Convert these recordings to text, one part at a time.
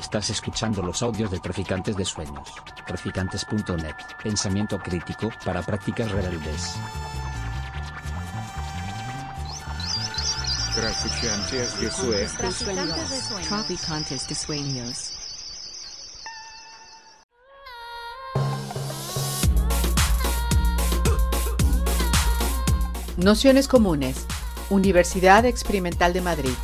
Estás escuchando los audios de Traficantes de Sueños. Traficantes.net. Pensamiento crítico para prácticas rebeldes. Traficantes de Sueños. Traficantes de sueños. Nociones Comunes. Universidad Experimental de Madrid.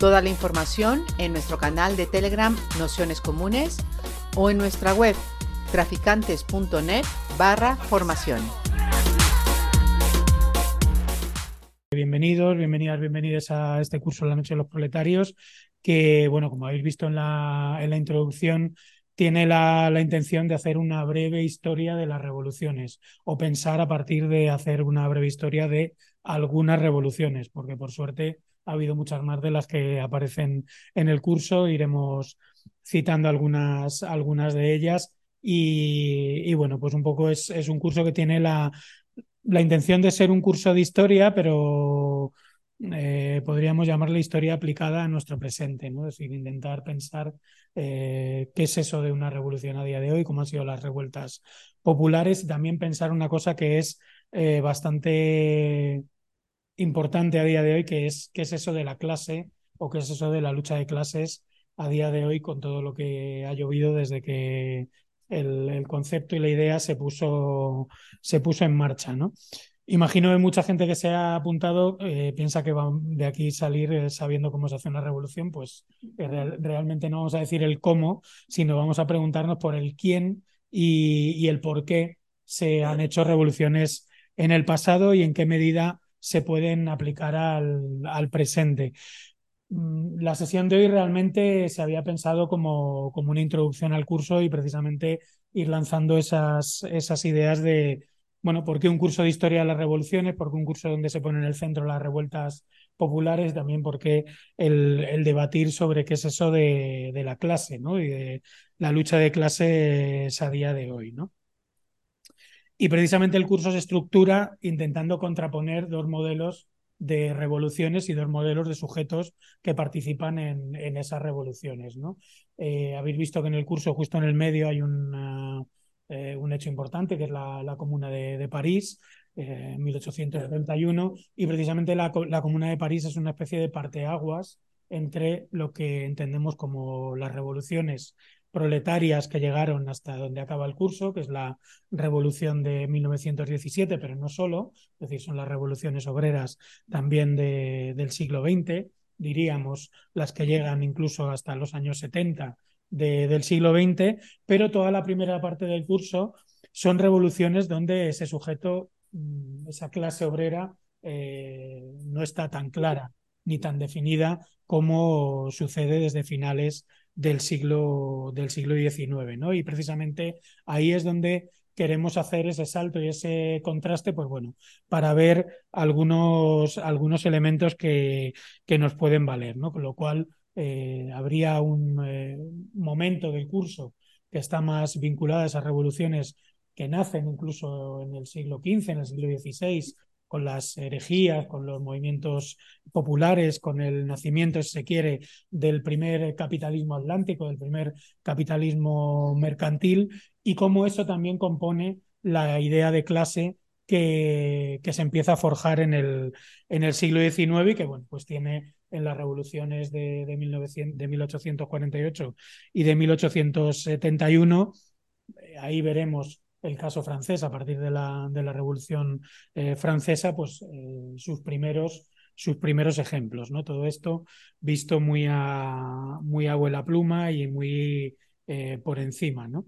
Toda la información en nuestro canal de Telegram Nociones Comunes o en nuestra web traficantes.net barra formación. Bienvenidos, bienvenidas, bienvenidos a este curso La Noche de los Proletarios, que, bueno, como habéis visto en la, en la introducción, tiene la, la, intención de hacer una breve historia de las revoluciones o pensar a partir de hacer una breve historia de algunas revoluciones, porque por suerte ha habido muchas más de las que aparecen en el curso, iremos citando algunas, algunas de ellas y, bueno, pues un poco es, es, un curso que tiene la, la intención de ser un curso de historia, pero eh, podríamos llamarle historia aplicada a nuestro presente, ¿no? es decir, intentar pensar eh, qué es eso de una revolución a día de hoy, cómo han sido las revueltas populares y también pensar una cosa que es eh, bastante importante a día de hoy, que es qué es eso de la clase o qué es eso de la lucha de clases a día de hoy con todo lo que ha llovido desde que el, el concepto y la idea se puso, se puso en marcha. ¿no? Imagino que mucha gente que se ha apuntado eh, piensa que va de aquí salir eh, sabiendo cómo se hace una revolución, pues eh, real, realmente no vamos a decir el cómo, sino vamos a preguntarnos por el quién y, y, el por qué se han hecho revoluciones en el pasado y en qué medida se pueden aplicar al, al presente. Mm, la sesión de hoy realmente se había pensado como, como una introducción al curso y precisamente ir lanzando esas, esas ideas de, bueno, ¿por qué un curso de historia de las revoluciones? ¿Por qué un curso donde se pone en el centro las revueltas populares? También porque el, el debatir sobre qué es eso de, de, la clase, ¿no? Y de la lucha de clases a día de hoy, ¿no? Y precisamente el curso se estructura intentando contraponer dos modelos de revoluciones y dos modelos de sujetos que participan en, en esas revoluciones, ¿no? Eh, habéis visto que en el curso, justo en el medio, hay eh, un hecho importante, que es la, la Comuna de, de París, eh, 1871, y precisamente la, la, Comuna de París es una especie de parteaguas entre lo que entendemos como las revoluciones proletarias que llegaron hasta donde acaba el curso, que es la revolución de 1917, pero no solo, es decir, son las revoluciones obreras también de, del siglo XX, diríamos, las que llegan incluso hasta los años 70 de, del siglo XX, pero toda la primera parte del curso son revoluciones donde ese sujeto, mm, esa clase obrera, eh, no está tan clara ni tan definida como sucede desde finales del siglo, del siglo XIX. ¿no? Y precisamente ahí es donde queremos hacer ese salto y ese contraste, pues bueno, para ver algunos, algunos elementos que, que nos pueden valer, ¿no? Con lo cual, eh, habría un eh, momento del curso que está más vinculado a esas revoluciones que nacen incluso en el siglo XV, en el siglo XVI, con las herejías, con los movimientos populares, con el nacimiento, si se quiere, del primer capitalismo atlántico, del primer capitalismo mercantil, y cómo eso también compone la idea de clase que, se empieza a forjar en el, en el siglo XIX y que, bueno, pues tiene en las revoluciones de, de, 1900, de 1848 y de 1871. Eh, ahí veremos el caso francés a partir de la, Revolución eh, Francesa, pues eh, sus primeros sus primeros ejemplos, ¿no? Todo esto visto muy a, muy a abuela pluma y muy eh, por encima, ¿no?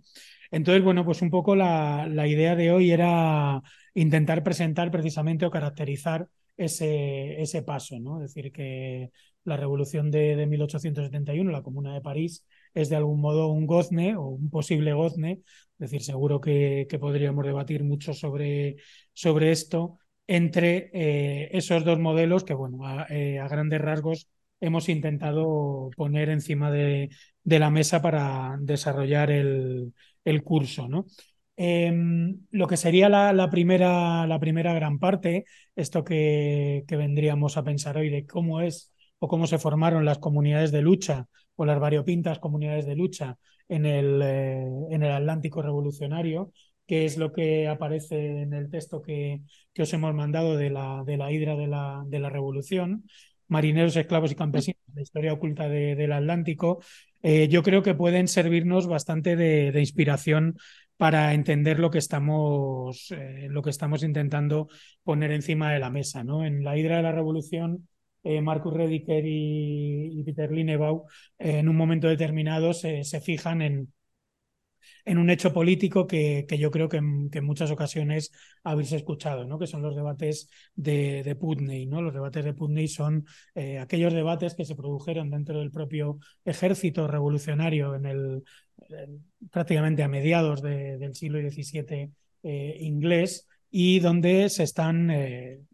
Entonces, bueno, pues un poco la, la, idea de hoy era intentar presentar precisamente o caracterizar ese, ese paso, ¿no? Es decir, que la revolución de, de 1871, la Comuna de París, es de algún modo un gozne o un posible gozne, es decir, seguro que, podríamos debatir mucho sobre, sobre esto, entre eh, esos dos modelos que, bueno, a, eh, a, grandes rasgos hemos intentado poner encima de, de la mesa para desarrollar el, el curso, ¿no? Em, lo que sería la, la, primera, la primera gran parte, esto que, que vendríamos a pensar hoy de cómo es o cómo se formaron las comunidades de lucha o las variopintas comunidades de lucha en el, eh, en el Atlántico revolucionario, que es lo que aparece en el texto que, que os hemos mandado de la, de la hidra de la, de la revolución, marineros, esclavos y campesinos, la historia oculta de, del Atlántico, eh, yo creo que pueden servirnos bastante de, de inspiración para entender lo que estamos, eh, lo que estamos intentando poner encima de la mesa. ¿no? En la hidra de la revolución, eh, Marcus Rediker y, Peter Linebau, eh, en un momento determinado se, se fijan en, en un hecho político que, que yo creo que en, que muchas ocasiones habéis escuchado, ¿no? que son los debates de, de Putney. ¿no? Los debates de Putney son eh, aquellos debates que se produjeron dentro del propio ejército revolucionario en el, en, prácticamente a mediados de, del siglo XVII eh, inglés y donde se están,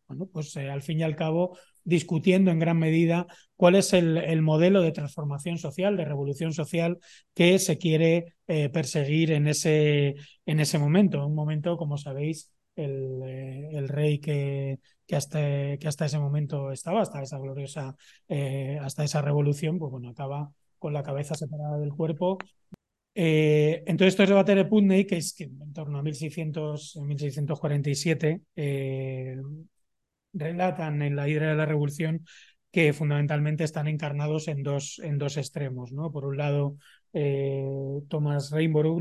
bueno, pues al fin y al cabo, discutiendo en gran medida cuál es el, el, modelo de transformación social, de revolución social que se quiere eh, perseguir en ese, en ese momento. Un momento, como sabéis, el, eh, el rey que, que, hasta, que hasta ese momento estaba, hasta esa gloriosa, eh, hasta esa revolución, pues bueno, acaba con la cabeza separada del cuerpo. Eh, entonces, esto es debate de Putney, que es que en torno a 1600, 1647, relatan en la hidra de la revolución que fundamentalmente están encarnados en dos, en dos extremos. ¿no? Por un lado, eh, Thomas Rainborough,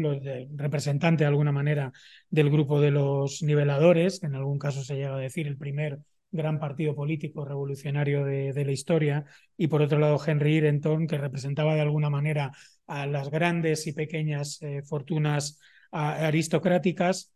representante de alguna manera del grupo de los niveladores, que en algún caso se llega a decir el primer gran partido político revolucionario de, de la historia, y por otro lado Henry Irenton, que representaba de alguna manera a las grandes y pequeñas eh, fortunas aristocráticas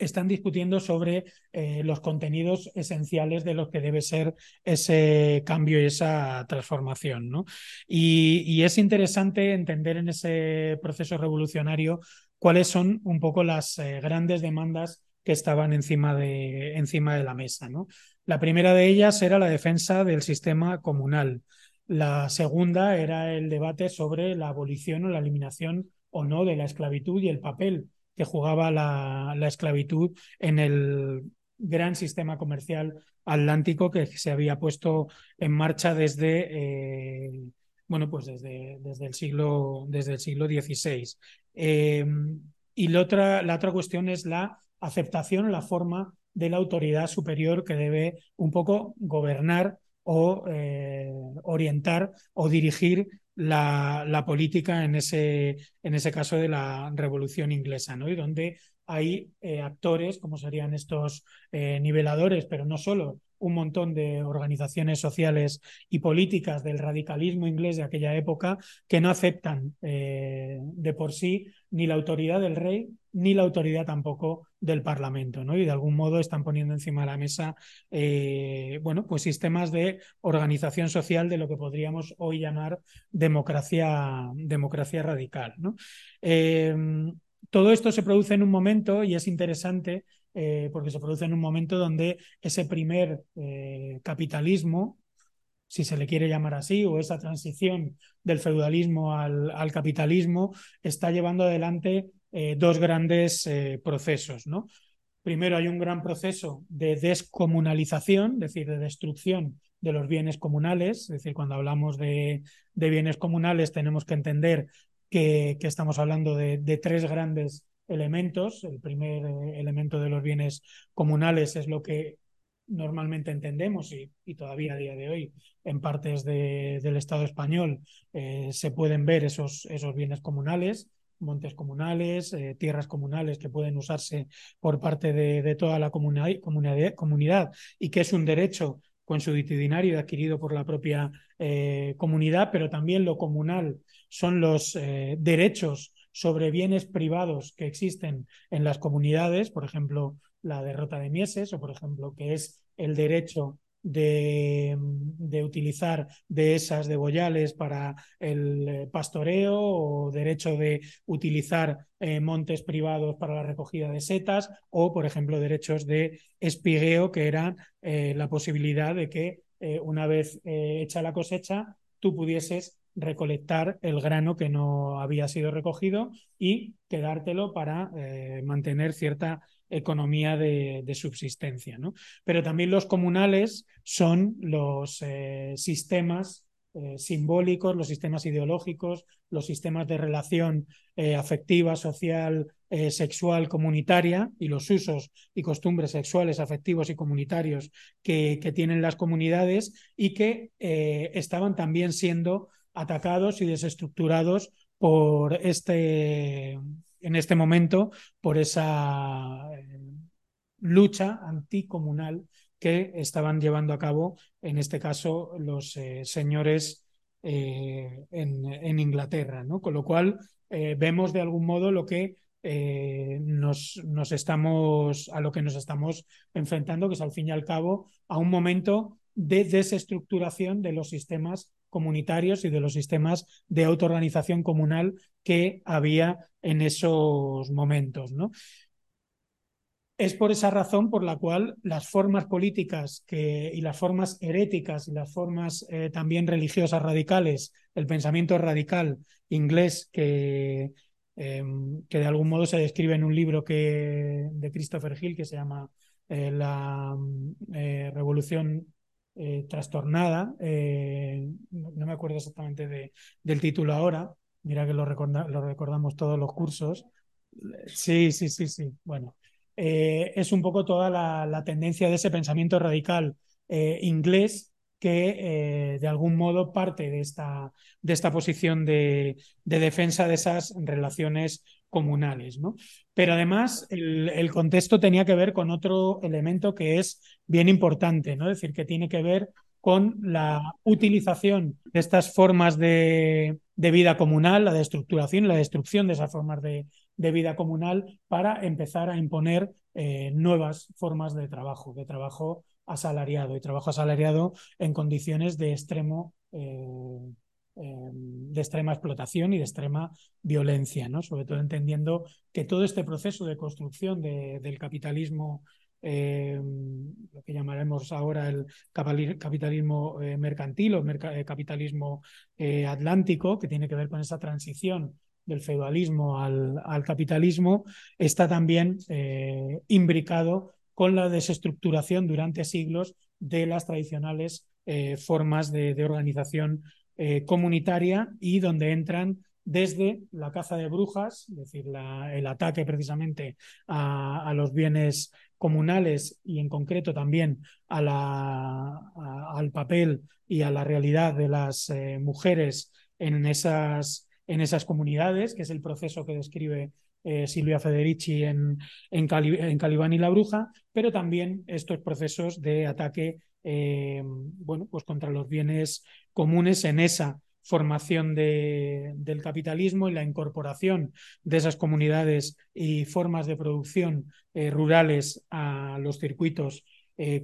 están discutiendo sobre eh, los contenidos esenciales de lo que debe ser ese cambio y esa transformación. ¿no? Y, y, es interesante entender en ese proceso revolucionario cuáles son un poco las eh, grandes demandas que estaban encima de, encima de la mesa. ¿no? La primera de ellas era la defensa del sistema comunal. La segunda era el debate sobre la abolición o la eliminación o no de la esclavitud y el papel que jugaba la, la esclavitud en el gran sistema comercial atlántico que se había puesto en marcha desde, eh, bueno, pues desde, desde, el siglo, desde el siglo XVI. Eh, y la otra, la otra cuestión es la aceptación, la forma de la autoridad superior que debe un poco gobernar o eh, orientar o dirigir la, política en ese, en ese caso de la revolución inglesa, ¿no? Y donde hay eh, actores, como serían estos eh, niveladores, pero no solo, un montón de organizaciones sociales y políticas del radicalismo inglés de aquella época que no aceptan eh, de por sí ni la autoridad del rey ni la autoridad tampoco del Parlamento, ¿no? Y de algún modo están poniendo encima de la mesa, eh, bueno, pues sistemas de organización social de lo que podríamos hoy llamar democracia, democracia radical, ¿no? Eh, todo esto se produce en un momento y es interesante eh, porque se produce en un momento donde ese primer capitalismo, si se le quiere llamar así, o esa transición del feudalismo al, al capitalismo, está llevando adelante eh, dos grandes eh, procesos. ¿no? Primero hay un gran proceso de descomunalización, es decir, de destrucción de los bienes comunales. Es decir, cuando hablamos de, de bienes comunales tenemos que entender que, que estamos hablando de, de, tres grandes elementos. El primer eh, elemento de los bienes comunales es lo que normalmente entendemos y, todavía a día de hoy en partes de, del Estado español se pueden ver esos, esos bienes comunales montes comunales, eh, tierras comunales que pueden usarse por parte de, toda la comunidad, y que es un derecho consuetudinario adquirido por la propia eh, comunidad, pero también lo comunal. Son los eh, derechos sobre bienes privados que existen en las comunidades, por ejemplo, la derrota de Mieses, o por ejemplo, que es el derecho de, de, utilizar dehesas de boyales para el eh, pastoreo o derecho de utilizar eh, montes privados para la recogida de setas o, por ejemplo, derechos de espigueo, que eran eh, la posibilidad de que eh, una vez hecha la cosecha tú pudieses recolectar el grano que no había sido recogido y quedártelo para mantener cierta economía de, subsistencia. ¿no? Pero también los comunales son los eh, sistemas eh, simbólicos, los sistemas ideológicos, los sistemas de relación eh, afectiva, social, sexual, comunitaria y los usos y costumbres sexuales, afectivos y comunitarios que tienen las comunidades y que estaban también siendo atacados y desestructurados por este, en este momento, por esa lucha anticomunal que estaban llevando a cabo, en este caso, los eh, señores eh, en, Inglaterra. ¿no? Con lo cual, eh, vemos de algún modo lo que nos, nos, estamos, a lo que nos estamos enfrentando, que es al fin y al cabo a un momento de desestructuración de los sistemas comunitarios y de los sistemas de autoorganización comunal que había en esos momentos. ¿no? Es por esa razón por la cual las formas políticas que, y las formas heréticas y las formas eh, también religiosas radicales, el pensamiento radical inglés que, em, que de algún modo se describe en un libro que, de Christopher Hill que se llama eh, La eh, Trastornada, no, me acuerdo exactamente de, del título ahora, mira que lo, lo recordamos todos los cursos. Sí, sí, sí, sí. Bueno, eh, es un poco toda la, tendencia de ese pensamiento radical eh, inglés que eh, de algún modo parte de esta, de esta posición de, defensa de esas relaciones comunales. ¿no? Pero además el, contexto tenía que ver con otro elemento que es bien importante, ¿no? es decir, que tiene que ver con la utilización de estas formas de, vida comunal, la destructuración la destrucción de esas formas de, de vida comunal para empezar a imponer eh, nuevas formas de trabajo, de trabajo asalariado y trabajo asalariado en condiciones de extremo eh, em, de extrema explotación y de extrema violencia, ¿no? sobre todo entendiendo que todo este proceso de construcción del capitalismo, em, lo que llamaremos ahora el capitalismo eh, mercantil o capitalismo atlántico, que tiene que ver con esa transición del feudalismo al, capitalismo, está también eh, imbricado con la desestructuración durante siglos de las tradicionales eh, formas de, organización eh, comunitaria y donde entran desde la caza de brujas, es decir, el ataque precisamente a, los bienes comunales y en concreto también a la, al papel y a la realidad de las mujeres en esas en esas comunidades, que es el proceso que describe eh, Silvia Federici en, en, Calibán y la Bruja, pero también estos procesos de ataque eh, bueno, pues contra los bienes comunes en esa formación de, del capitalismo y la incorporación de esas comunidades y formas de producción eh, rurales a los circuitos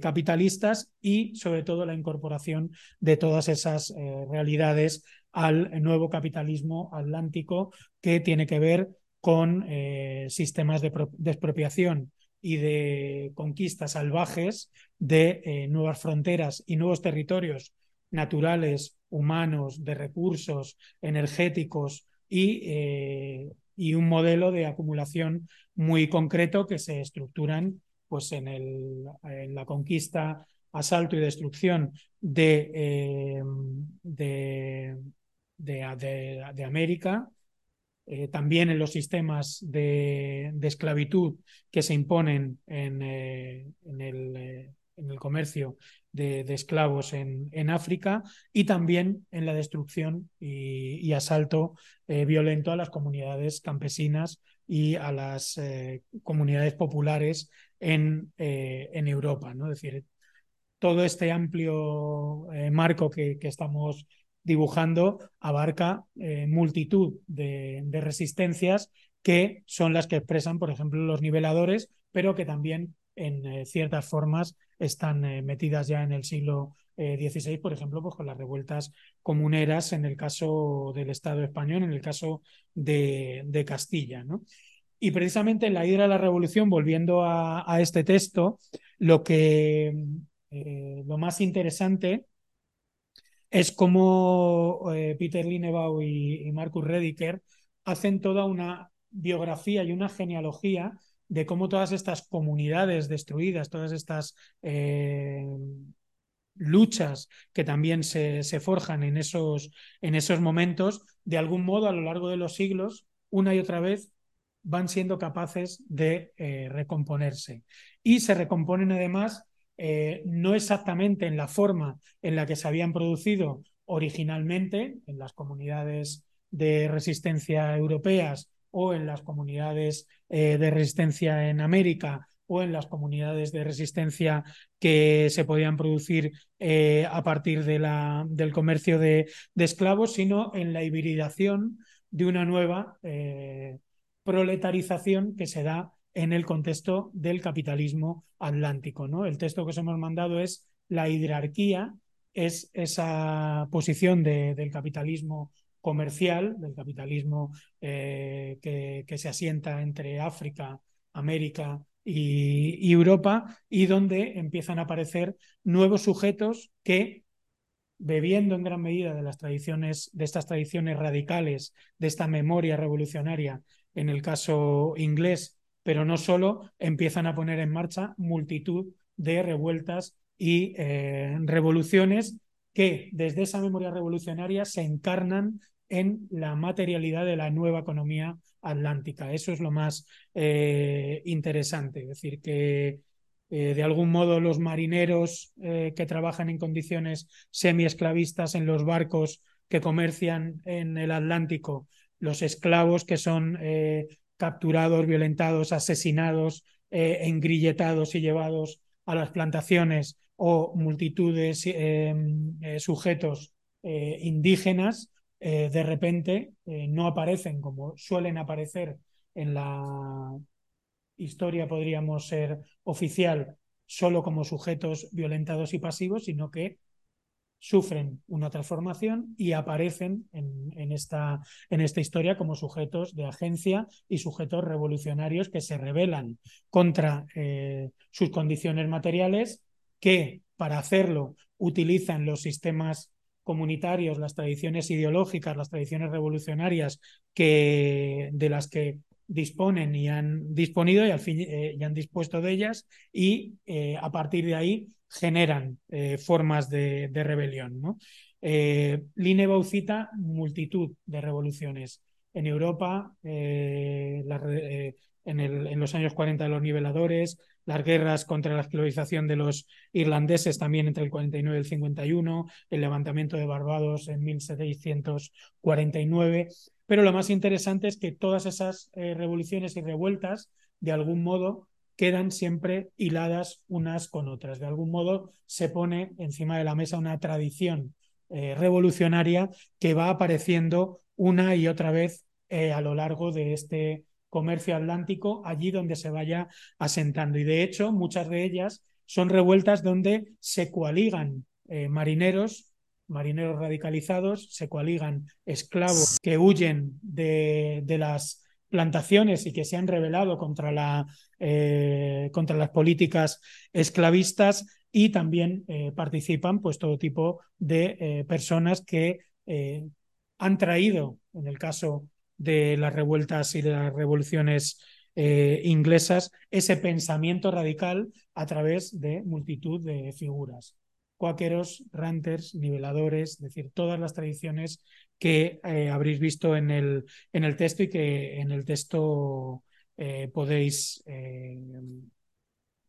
capitalistas y sobre todo la incorporación de todas esas realidades al nuevo capitalismo atlántico que tiene que ver con eh, sistemas de, expropiación y de conquistas salvajes de eh, nuevas fronteras y nuevos territorios naturales, humanos, de recursos energéticos y, eh, y un modelo de acumulación muy concreto que se estructuran pues, en, el, en la conquista, asalto y destrucción de, de de, América, eh, también en los sistemas de, esclavitud que se imponen en, eh, en, el, eh, en el, comercio de, esclavos en, África y también en la destrucción y, asalto violento a las comunidades campesinas y a las comunidades populares en, en Europa. ¿no? Es decir, todo este amplio marco que, estamos dibujando abarca eh, multitud de, resistencias que son las que expresan, por ejemplo, los niveladores, pero que también en eh, ciertas formas están eh, metidas ya en el siglo XVI, por ejemplo, pues con las revueltas comuneras en el caso del Estado español, en el caso de, Castilla. ¿no? Y precisamente en la hidra de la revolución, volviendo a, a este texto, lo que lo más interesante es como eh, Peter Linebau y, Marcus Rediker hacen toda una biografía y una genealogía de cómo todas estas comunidades destruidas, todas estas eh, luchas que también se, se, forjan en esos, en esos momentos, de algún modo a lo largo de los siglos, una y otra vez van siendo capaces de eh, recomponerse. Y se recomponen además eh, no exactamente en la forma en la que se habían producido originalmente en las comunidades de resistencia europeas o en las comunidades eh, de resistencia en América o en las comunidades de resistencia que se podían producir eh, a partir de la, del comercio de, esclavos, sino en la hibridación de una nueva proletarización que se da en el contexto del capitalismo atlántico. ¿no? El texto que os hemos mandado es la hierarquía, es esa posición del capitalismo comercial, del capitalismo eh, que, se asienta entre África, América y, Europa, y donde empiezan a aparecer nuevos sujetos que bebiendo en gran medida de las tradiciones, de estas tradiciones radicales, de esta memoria revolucionaria, en el caso inglés, pero no solo, empiezan a poner en marcha multitud de revueltas y eh, revoluciones que desde esa memoria revolucionaria se encarnan en la materialidad de la nueva economía atlántica. Eso es lo más eh, interesante, es decir, que eh, de algún modo los marineros que trabajan en condiciones semi-esclavistas en los barcos que comercian en el Atlántico, los esclavos que son capturados, violentados, asesinados, eh, engrilletados y llevados a las plantaciones o multitudes eh, eh, sujetos indígenas, de repente no aparecen como suelen aparecer en la historia, podríamos ser oficial, solo como sujetos violentados y pasivos, sino que sufren una transformación y aparecen en, esta, en, esta, historia como sujetos de agencia y sujetos revolucionarios que se rebelan contra eh, sus condiciones materiales, que para hacerlo utilizan los sistemas comunitarios, las tradiciones ideológicas, las tradiciones revolucionarias que, de las que disponen y han disponido y al fin eh, han dispuesto de ellas y eh, a partir de ahí generan eh, formas de, rebelión. ¿no? Linebau cita multitud de revoluciones en Europa, en, en, los años 40 de los niveladores, las guerras contra la esclavización de los irlandeses también entre el 49 y el 51, el levantamiento de Barbados en 1749 pero lo más interesante es que todas esas eh, revoluciones y revueltas, de algún modo, quedan siempre hiladas unas con otras. De algún modo se pone encima de la mesa una tradición eh, revolucionaria que va apareciendo una y otra vez eh, a lo largo de este comercio atlántico, allí donde se vaya asentando. Y de hecho, muchas de ellas son revueltas donde se coaligan marineros marineros radicalizados, se coaligan esclavos que huyen de, las plantaciones y que se han rebelado contra, la, eh, contra las políticas esclavistas y también eh, participan pues todo tipo de eh, personas que han traído, en el caso de las revueltas y de las revoluciones inglesas, ese pensamiento radical a través de multitud de figuras cuáqueros, ranters, niveladores, es decir, todas las tradiciones que eh, habréis visto en el, en el texto y que en el texto eh, podéis eh,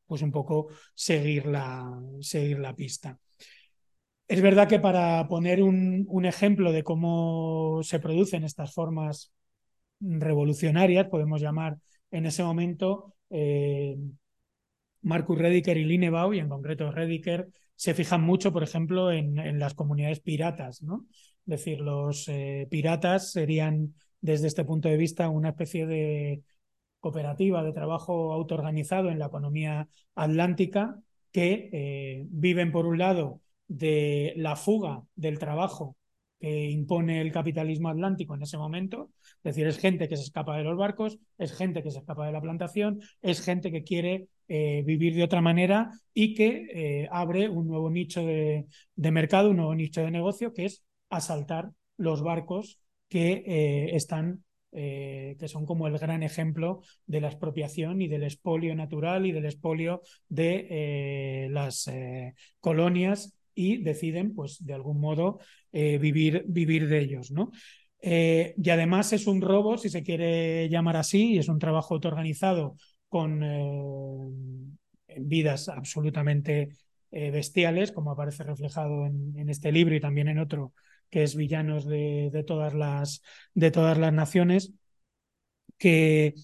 pues un poco seguir la, seguir la pista. Es verdad que para poner un, un, ejemplo de cómo se producen estas formas revolucionarias, podemos llamar en ese momento Marcus Rediker y Linebau, y en concreto Rediker, se fijan mucho, por ejemplo, en, las comunidades piratas, ¿no? Es decir, los eh, piratas serían, desde este punto de vista, una especie de cooperativa de trabajo autoorganizado en la economía atlántica que eh, viven, por un lado, de la fuga del trabajo que impone el capitalismo atlántico en ese momento. Es decir, es gente que se escapa de los barcos, es gente que se escapa de la plantación, es gente que quiere vivir de otra manera y que abre un nuevo nicho de, mercado, un nuevo nicho de negocio, que es asaltar los barcos que están eh, que son como el gran ejemplo de la expropiación y del expolio natural y del expolio de eh, las eh, colonias y deciden, pues, de algún modo vivir, vivir de ellos, ¿no? y además es un robo, si se quiere llamar así, y es un trabajo autoorganizado con vidas absolutamente bestiales, como aparece reflejado en, este libro y también en otro que es villanos de, todas, las, de todas las naciones, que,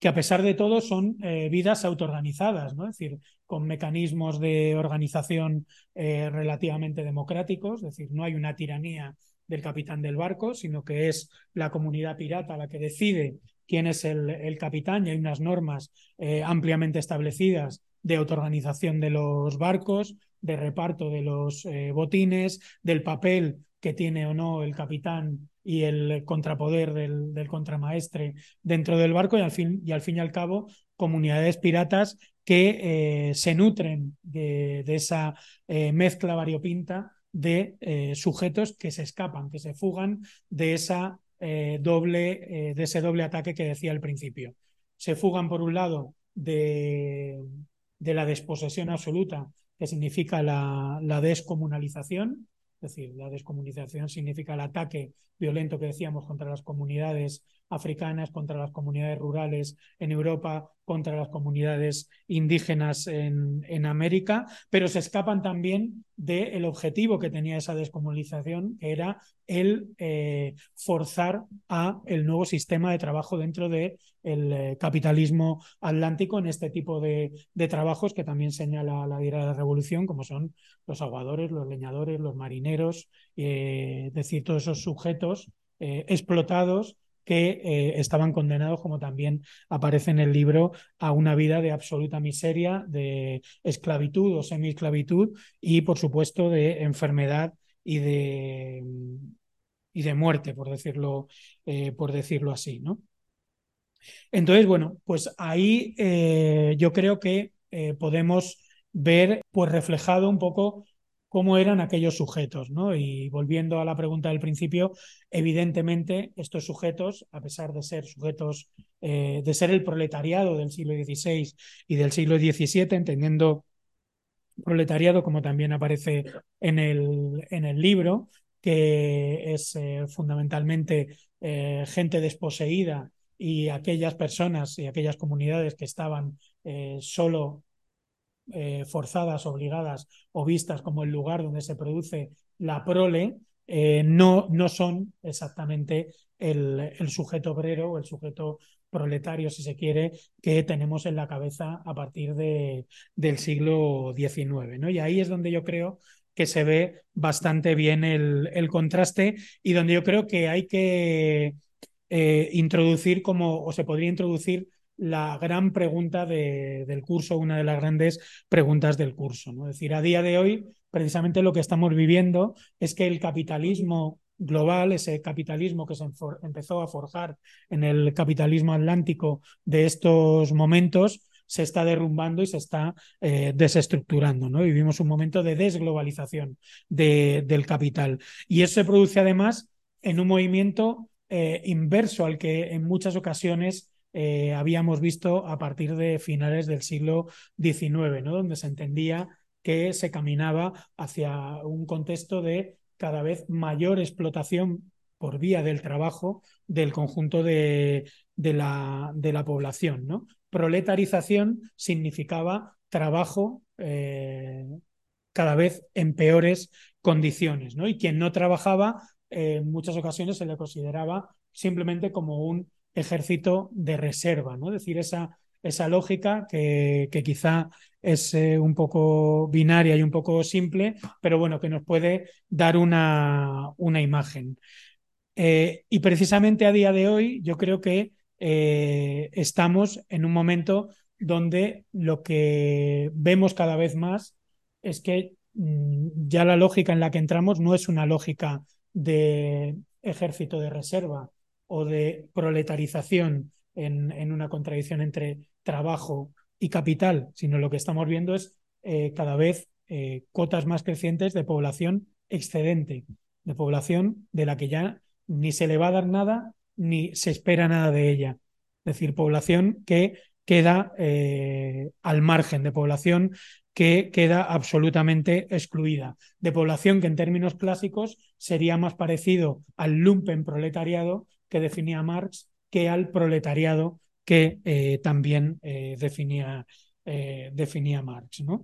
que a pesar de todo son eh, vidas autoorganizadas, ¿no? es decir, con mecanismos de organización eh, relativamente democráticos, es decir, no hay una tiranía del capitán del barco, sino que es la comunidad pirata la que decide quién es el, capitán y hay unas normas eh, ampliamente establecidas de autoorganización de los barcos, de reparto de los botines, del papel que tiene o no el capitán y el contrapoder del, contramaestre dentro del barco y al fin y al, fin y al cabo comunidades piratas que eh, se nutren de, esa eh, mezcla variopinta de eh, sujetos que se escapan, que se fugan de, esa, doble, de ese doble ataque que decía al principio. Se fugan, por un lado, de, de la desposesión absoluta, que significa la, la descomunalización, es decir, la descomunización significa el ataque violento que decíamos contra las comunidades africanas, contra las comunidades rurales en Europa, contra las comunidades indígenas en, en América, pero se escapan también del objetivo que tenía esa descomunalización, que era el eh, forzar a el nuevo sistema de trabajo dentro del de eh, capitalismo atlántico en este tipo de, de, trabajos que también señala la de la revolución, como son los aguadores, los leñadores, los marineros, eh, es decir, todos esos sujetos explotados que eh, estaban condenados, como también aparece en el libro, a una vida de absoluta miseria, de esclavitud o semi-esclavitud y, por supuesto, de enfermedad y de, y de muerte, por decirlo, eh, por decirlo así. ¿no? Entonces, bueno, pues ahí eh, yo creo que podemos ver pues reflejado un poco cómo eran aquellos sujetos, ¿no? Y volviendo a la pregunta del principio, evidentemente estos sujetos, a pesar de ser sujetos, eh, de ser el proletariado del siglo XVI y del siglo XVII, entendiendo proletariado como también aparece en el, en el libro, que es eh, fundamentalmente eh, gente desposeída y aquellas personas y aquellas comunidades que estaban solo eh, forzadas, obligadas o vistas como el lugar donde se produce la prole, eh, no, no son exactamente el, sujeto obrero o el sujeto proletario, si se quiere, que tenemos en la cabeza a partir de, del siglo XIX. ¿no? Y ahí es donde yo creo que se ve bastante bien el, el contraste y donde yo creo que hay que eh, introducir como, o se podría introducir la gran pregunta del curso, una de las grandes preguntas del curso. ¿no? Es decir, a día de hoy, precisamente lo que estamos viviendo es que el capitalismo global, ese capitalismo que se empezó a forjar en el capitalismo atlántico de estos momentos, se está derrumbando y se está eh, desestructurando. ¿no? Vivimos un momento de desglobalización del capital. Y eso se produce además en un movimiento eh, inverso al que en muchas ocasiones eh, habíamos visto a partir de finales del siglo XIX, ¿no? donde se entendía que se caminaba hacia un contexto de cada vez mayor explotación por vía del trabajo del conjunto de, de, la, de la, población. ¿no? Proletarización significaba trabajo eh, cada vez en peores condiciones. ¿no? Y quien no trabajaba, eh, en muchas ocasiones se le consideraba simplemente como un ejército de reserva, ¿no? Es decir, esa, esa lógica que, que quizá es eh, un poco binaria y un poco simple, pero bueno, que nos puede dar una, una imagen. Eh, y precisamente a día de hoy yo creo que eh, estamos en un momento donde lo que vemos cada vez más es que mm, ya la lógica en la que entramos no es una lógica de ejército de reserva, o de proletarización en, en una contradicción entre trabajo y capital, sino lo que estamos viendo es eh, cada vez eh, cotas más crecientes de población excedente, de población de la que ya ni se le va a dar nada ni se espera nada de ella. Es decir, población que queda eh, al margen, de población que queda absolutamente excluida, de población que en términos clásicos sería más parecido al lumpen proletariado que definía Marx que al proletariado que eh, también eh, definía, definía, Marx. ¿no?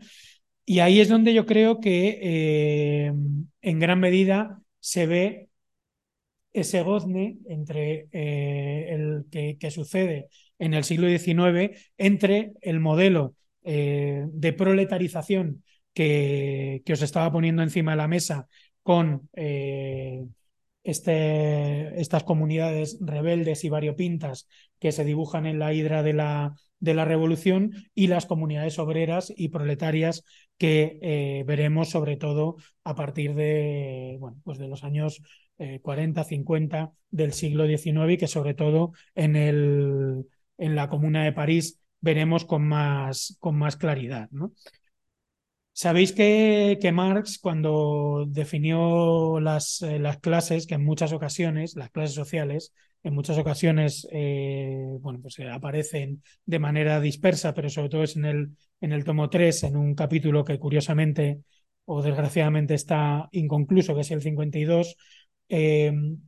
Y ahí es donde yo creo que en gran medida se ve ese gozne entre eh, el que, sucede en el siglo XIX entre el modelo eh, de proletarización que, que, os estaba poniendo encima de la mesa con eh, este, estas comunidades rebeldes y variopintas que se dibujan en la hidra de la, de la revolución y las comunidades obreras y proletarias que veremos sobre todo a partir de, bueno, pues de los años 40, eh, 50 del siglo XIX y que sobre todo en, el, en la Comuna de París veremos con más, con más claridad. ¿no? Sabéis que, que, Marx, cuando definió las, eh, las, clases, que en muchas ocasiones, las clases sociales, en muchas ocasiones eh, bueno, pues, aparecen de manera dispersa, pero sobre todo es en el, en el tomo 3, en un capítulo que curiosamente o desgraciadamente está inconcluso, que es el 52, Em,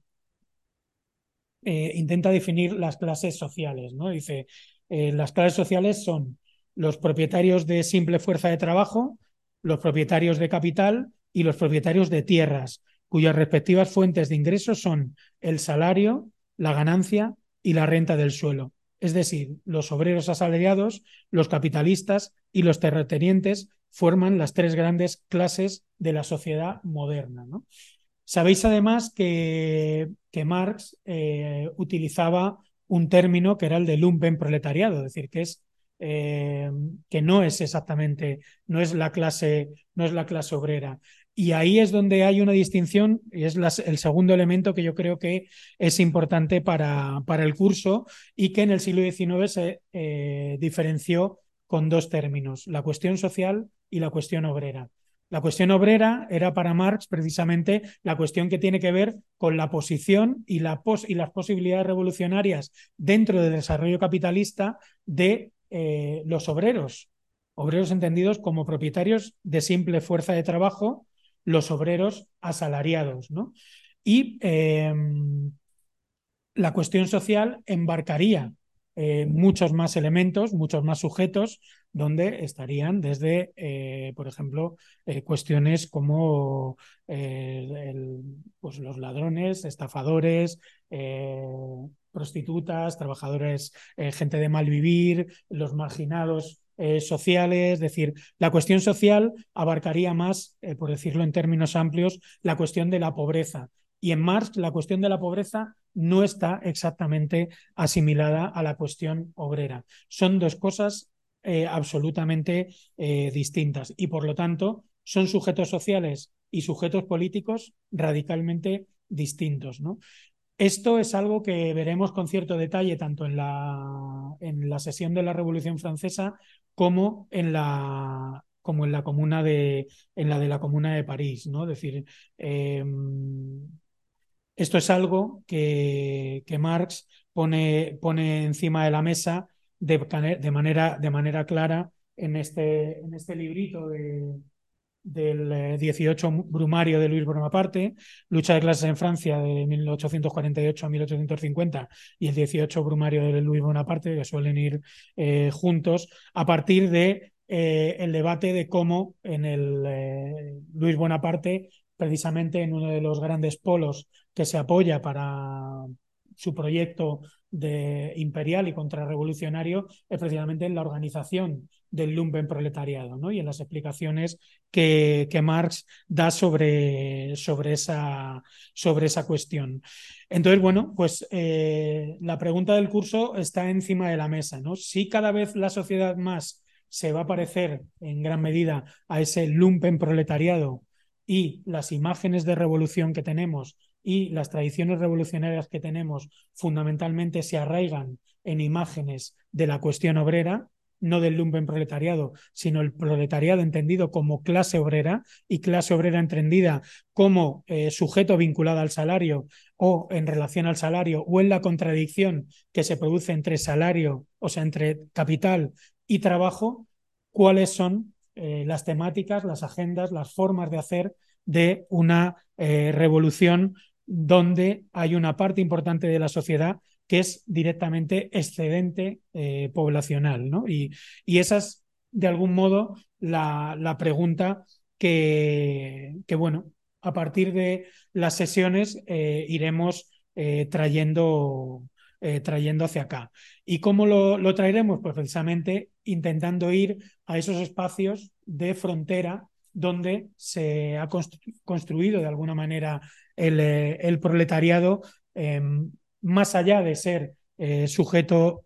eh, intenta definir las clases sociales. ¿no? Dice, eh, las clases sociales son los propietarios de simple fuerza de trabajo, los propietarios de capital y los propietarios de tierras, cuyas respectivas fuentes de ingresos son el salario, la ganancia y la renta del suelo. Es decir, los obreros asalariados, los capitalistas y los terratenientes forman las tres grandes clases de la sociedad moderna. Sabéis además que, que Marx eh, utilizaba un término que era el de lumpen proletariado, es decir, que es eh, que no es exactamente, no es la clase, no es la clase obrera. Y ahí es donde hay una distinción, y es el segundo elemento que yo creo que es importante para, para el curso y que en el siglo XIX se eh, diferenció con dos términos, la cuestión social y la cuestión obrera. La cuestión obrera era para Marx precisamente la cuestión que tiene que ver con la posición y, la y las posibilidades revolucionarias dentro del desarrollo capitalista de eh, los obreros, obreros entendidos como propietarios de simple fuerza de trabajo, los obreros asalariados. ¿no? Y em, la cuestión social embarcaría eh, muchos más elementos, muchos más sujetos, donde estarían desde, eh, por ejemplo, cuestiones como pues los ladrones, estafadores, prostitutas, trabajadores, gente de mal vivir, los marginados sociales, es decir, la cuestión social abarcaría más, por decirlo en términos amplios, la cuestión de la pobreza. Y en Marx la cuestión de la pobreza no está exactamente asimilada a la cuestión obrera. Son dos cosas eh, absolutamente eh, distintas y por lo tanto son sujetos sociales y sujetos políticos radicalmente distintos. ¿no? Esto es algo que veremos con cierto detalle tanto en la, en la sesión de la Revolución Francesa como en la, como en la comuna de en la de la comuna de París, ¿no? Decir, em, esto es algo que, que Marx pone, pone, encima de la mesa de, de, manera, de manera, clara en este, en este librito de, del 18 eh, Brumario de Luis Bonaparte, Lucha de clases en Francia de 1848 a 1850 y el 18 Brumario de Luis Bonaparte, que suelen ir eh, juntos, a partir de eh, el debate de cómo en el Luis Bonaparte precisamente en uno de los grandes polos que se apoya para su proyecto de imperial y contrarrevolucionario es precisamente en la organización del lumpen proletariado ¿no? y en las explicaciones que, que Marx da sobre, sobre, esa, sobre esa cuestión. Entonces, bueno, pues eh, la pregunta del curso está encima de la mesa. ¿no? Si cada vez la sociedad más se va a parecer en gran medida a ese lumpen proletariado y las imágenes de revolución que tenemos y las tradiciones revolucionarias que tenemos fundamentalmente se arraigan en imágenes de la cuestión obrera, no del lumpen proletariado, sino el proletariado entendido como clase obrera y clase obrera entendida como eh, sujeto vinculado al salario o en relación al salario o en la contradicción que se produce entre salario, o sea, entre capital y trabajo, cuáles son eh, las temáticas, las agendas, las formas de hacer de una eh, revolución donde hay una parte importante de la sociedad que es directamente excedente eh, poblacional. ¿no? Y, y, esa es, de algún modo, la, la pregunta que, que, bueno, a partir de las sesiones eh, iremos eh, trayendo, trayendo hacia acá. ¿Y cómo lo, lo, traeremos? Pues precisamente intentando ir a esos espacios de frontera donde se ha construido de alguna manera el, el proletariado em, más allá de ser eh, sujeto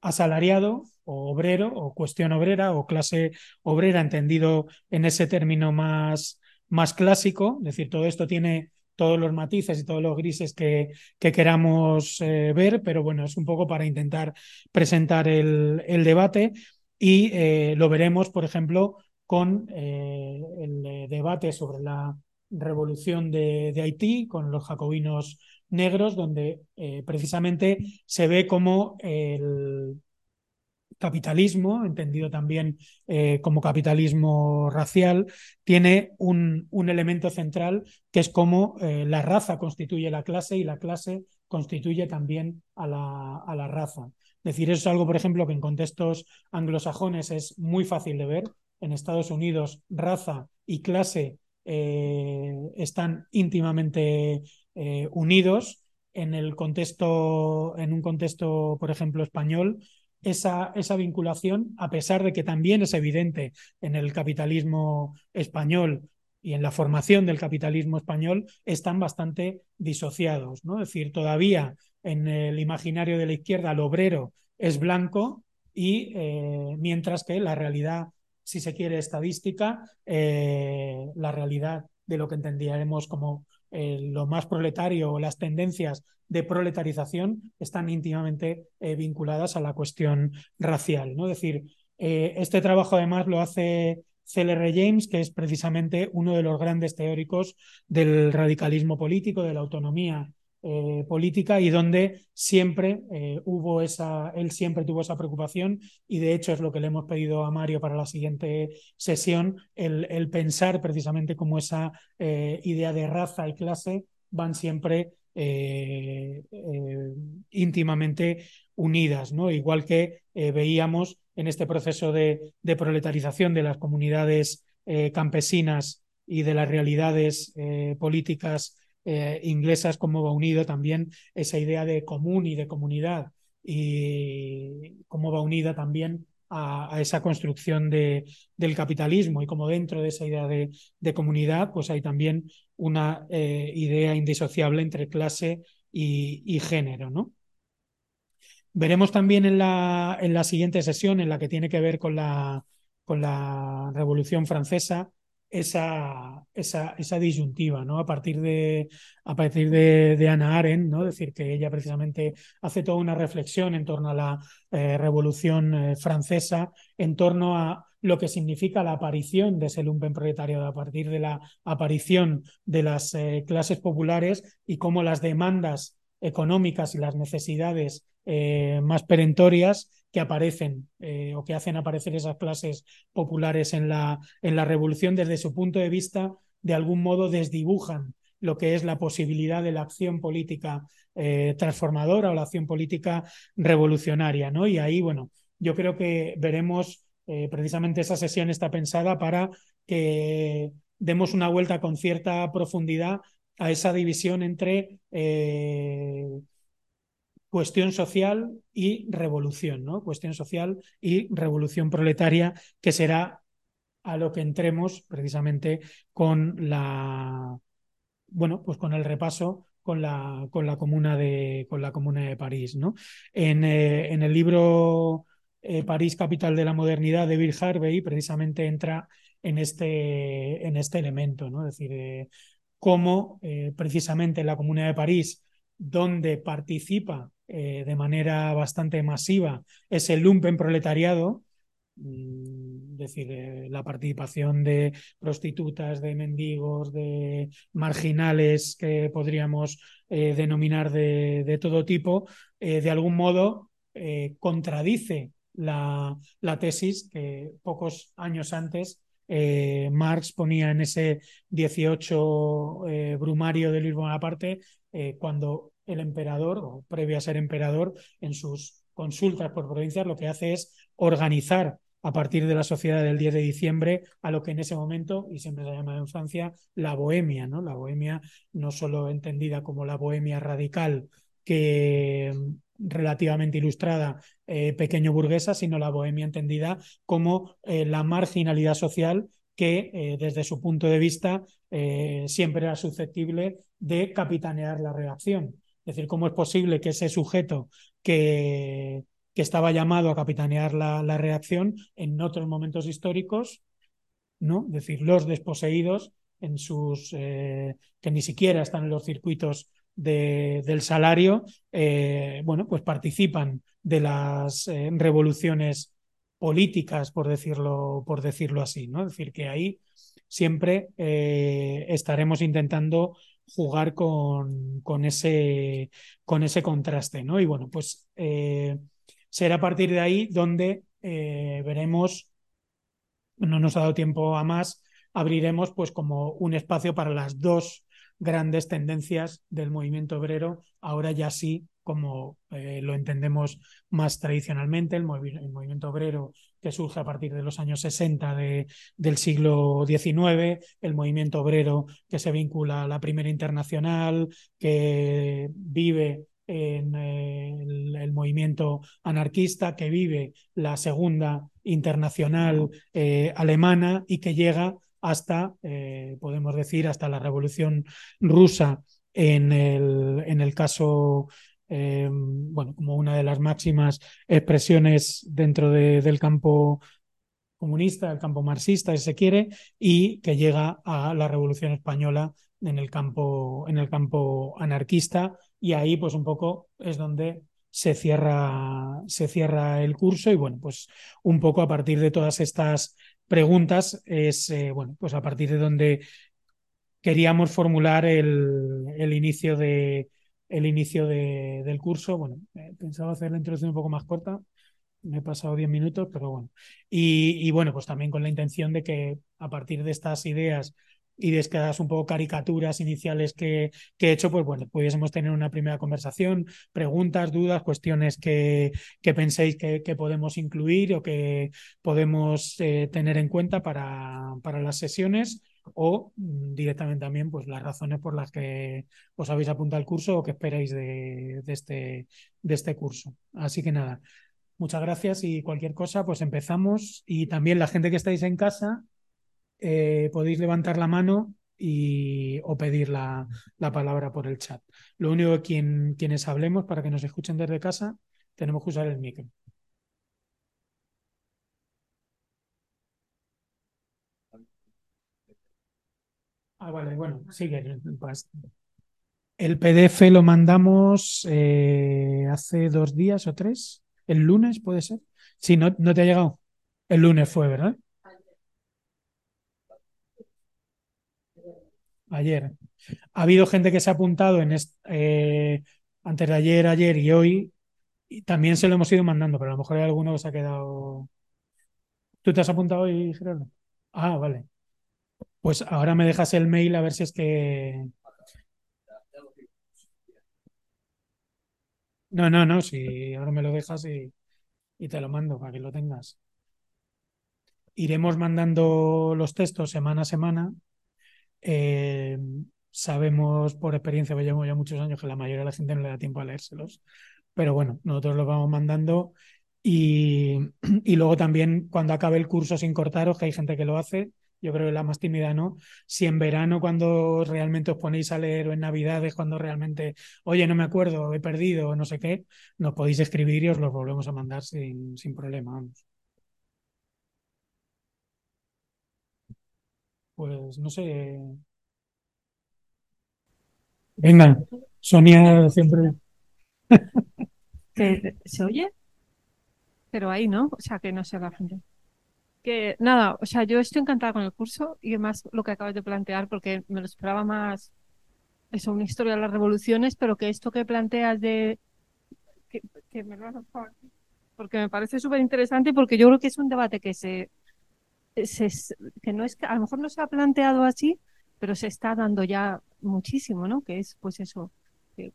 asalariado o obrero o cuestión obrera o clase obrera entendido en ese término más, más clásico, es decir, todo esto tiene todos los matices y todos los grises que, que queramos eh, ver, pero bueno, es un poco para intentar presentar el, el debate y eh, lo veremos, por ejemplo, con el debate sobre la revolución de, de Haití, con los jacobinos negros, donde eh, precisamente se ve como el capitalismo, entendido también eh, como capitalismo racial, tiene un, un, elemento central que es cómo eh, la raza constituye la clase y la clase constituye también a la, a la raza. Es decir, eso es algo, por ejemplo, que en contextos anglosajones es muy fácil de ver. En Estados Unidos, raza y clase están íntimamente eh, unidos en el contexto, en un contexto, por ejemplo, español, esa, esa, vinculación, a pesar de que también es evidente en el capitalismo español y en la formación del capitalismo español, están bastante disociados. ¿no? Es decir, todavía en el imaginario de la izquierda el obrero es blanco y eh, mientras que la realidad, si se quiere, estadística, eh, la realidad de lo que entendiéramos como eh, lo más proletario o las tendencias de proletarización están íntimamente eh, vinculadas a la cuestión racial. ¿no? Es decir, eh, este trabajo además lo hace C.L.R. James, que es precisamente uno de los grandes teóricos del radicalismo político, de la autonomía eh, política y donde siempre eh, hubo esa, él siempre tuvo esa preocupación y de hecho es lo que le hemos pedido a Mario para la siguiente sesión, el, el pensar precisamente como esa eh, idea de raza y clase van siempre íntimamente unidas, ¿no? igual que veíamos en este proceso de, proletarización de las comunidades campesinas y de las realidades políticas eh, inglesas como va unido también esa idea de común y de comunidad y cómo va unida también a, esa construcción de, del capitalismo y como dentro de esa idea de, de comunidad pues hay también una eh, idea indisociable entre clase y, y género, ¿no? Veremos también en la, en la siguiente sesión, en la que tiene que ver con la, con la Revolución Francesa, esa, esa, esa disyuntiva, ¿no? A partir de, a partir de, de Ana Arendt, ¿no? decir, que ella precisamente hace toda una reflexión en torno a la eh, Revolución eh, Francesa, en torno a lo que significa la aparición de ese lumpen proletario, a partir de la aparición de las eh, clases populares y cómo las demandas económicas y las necesidades más perentorias que aparecen eh, o que hacen aparecer esas clases populares en la, en la revolución desde su punto de vista, de algún modo desdibujan lo que es la posibilidad de la acción política eh, transformadora o la acción política revolucionaria. ¿no? Y ahí, bueno, yo creo que veremos eh, precisamente esa sesión está pensada para que demos una vuelta con cierta profundidad a esa división entre eh, cuestión social y revolución, ¿no? Cuestión social y revolución proletaria, que será a lo que entremos precisamente con la bueno, pues con el repaso con la, con la comuna de con la comuna de París, ¿no? En, eh, en el libro eh, París, capital de la modernidad de Bill Harvey, precisamente entra en este, en este elemento, ¿no? Es decir, eh, cómo precisamente en la comuna de París, donde participa eh, de manera bastante masiva es el lumpen proletariado, mm, es decir, eh, la participación de prostitutas, de mendigos, de marginales que podríamos eh, denominar de, de, todo tipo, de algún modo contradice la, la, tesis que pocos años antes eh, Marx ponía en ese 18 eh, brumario de Luis Bonaparte eh, cuando el emperador, o previo a ser emperador, en sus consultas por provincias, lo que hace es organizar a partir de la sociedad del 10 de diciembre a lo que en ese momento, y siempre se ha llamado en Francia, la bohemia, ¿no? La bohemia no solo entendida como la bohemia radical que relativamente ilustrada eh, pequeño burguesa, sino la bohemia entendida como eh, la marginalidad social que eh, desde su punto de vista siempre era susceptible de capitanear la reacción. Es decir, cómo es posible que ese sujeto que, que estaba llamado a capitanear la, la, reacción en otros momentos históricos, ¿no? Es decir, los desposeídos en sus que ni siquiera están en los circuitos de, del salario, eh, bueno, pues participan de las eh, revoluciones políticas, por decirlo, por decirlo así, ¿no? Es decir, que ahí siempre eh, estaremos intentando jugar con, con, ese, con ese contraste, ¿no? Y bueno, pues será a partir de ahí donde veremos, no nos ha dado tiempo a más, abriremos pues como un espacio para las dos grandes tendencias del movimiento obrero, ahora ya sí como eh, lo entendemos más tradicionalmente, el, movimiento obrero que surge a partir de los años 60 de, del siglo XIX, el movimiento obrero que se vincula a la Primera Internacional, que vive en eh, el, el, movimiento anarquista, que vive la Segunda Internacional eh, alemana y que llega hasta, eh, podemos decir, hasta la Revolución Rusa en el, en el caso, eh, bueno, como una de las máximas expresiones dentro de, del campo comunista, el campo marxista, si se quiere, y que llega a la Revolución Española en el campo, en el campo anarquista, y ahí pues un poco es donde se cierra, se cierra el curso y bueno, pues un poco a partir de todas estas preguntas es, eh, bueno, pues a partir de donde queríamos formular el, el inicio, de, el inicio de, del curso. Bueno, pensaba hacer la introducción un poco más corta, me he pasado 10 minutos, pero bueno. Y, y, bueno, pues también con la intención de que a partir de estas ideas y de estas un poco caricaturas iniciales que, que, he hecho, pues bueno, pudiésemos tener una primera conversación, preguntas, dudas, cuestiones que, que penséis que, que, podemos incluir o que podemos eh, tener en cuenta para, para las sesiones o mm, directamente también pues las razones por las que os habéis apuntado al curso o que esperáis de, de, este, de este curso. Así que nada, muchas gracias y cualquier cosa, pues empezamos. Y también la gente que estáis en casa, eh, podéis levantar la mano y, o pedir la, la, palabra por el chat. Lo único que quien, quienes hablemos, para que nos escuchen desde casa, tenemos que usar el micro. Ah, vale, bueno, sigue. Pues, el PDF lo mandamos eh, hace dos días o tres. ¿El lunes puede ser? Sí, no, no te ha llegado. El lunes fue, ¿verdad? Ayer. Ha habido gente que se ha apuntado en eh, antes de ayer, ayer y hoy, y también se lo hemos ido mandando, pero a lo mejor hay alguno que se ha quedado. ¿Tú te has apuntado hoy, Gerardo? Ah, vale. Pues ahora me dejas el mail a ver si es que. No, no, no, si ahora me lo dejas y, y te lo mando para que lo tengas. Iremos mandando los textos semana a semana eh, sabemos por experiencia, pues llevamos ya muchos años que la mayoría de la gente no le da tiempo a leérselos, pero bueno, nosotros los vamos mandando y, y luego también cuando acabe el curso sin cortaros, que hay gente que lo hace, yo creo que la más tímida no. Si en verano, cuando realmente os ponéis a leer, o en Navidades, cuando realmente, oye, no me acuerdo, he perdido, no sé qué, nos podéis escribir y os los volvemos a mandar sin, sin problema. Vamos. Pues no sé. Venga, Sonia siempre. que se oye, pero ahí no, o sea que no se la gente. Que nada, o sea, yo estoy encantada con el curso y además lo que acabas de plantear, porque me lo esperaba más, eso, una historia de las revoluciones, pero que esto que planteas de que, me lo has porque me parece súper interesante porque yo creo que es un debate que se, se, que no es que a lo mejor no se ha planteado así, pero se está dando ya muchísimo, ¿no? Que es pues eso, que,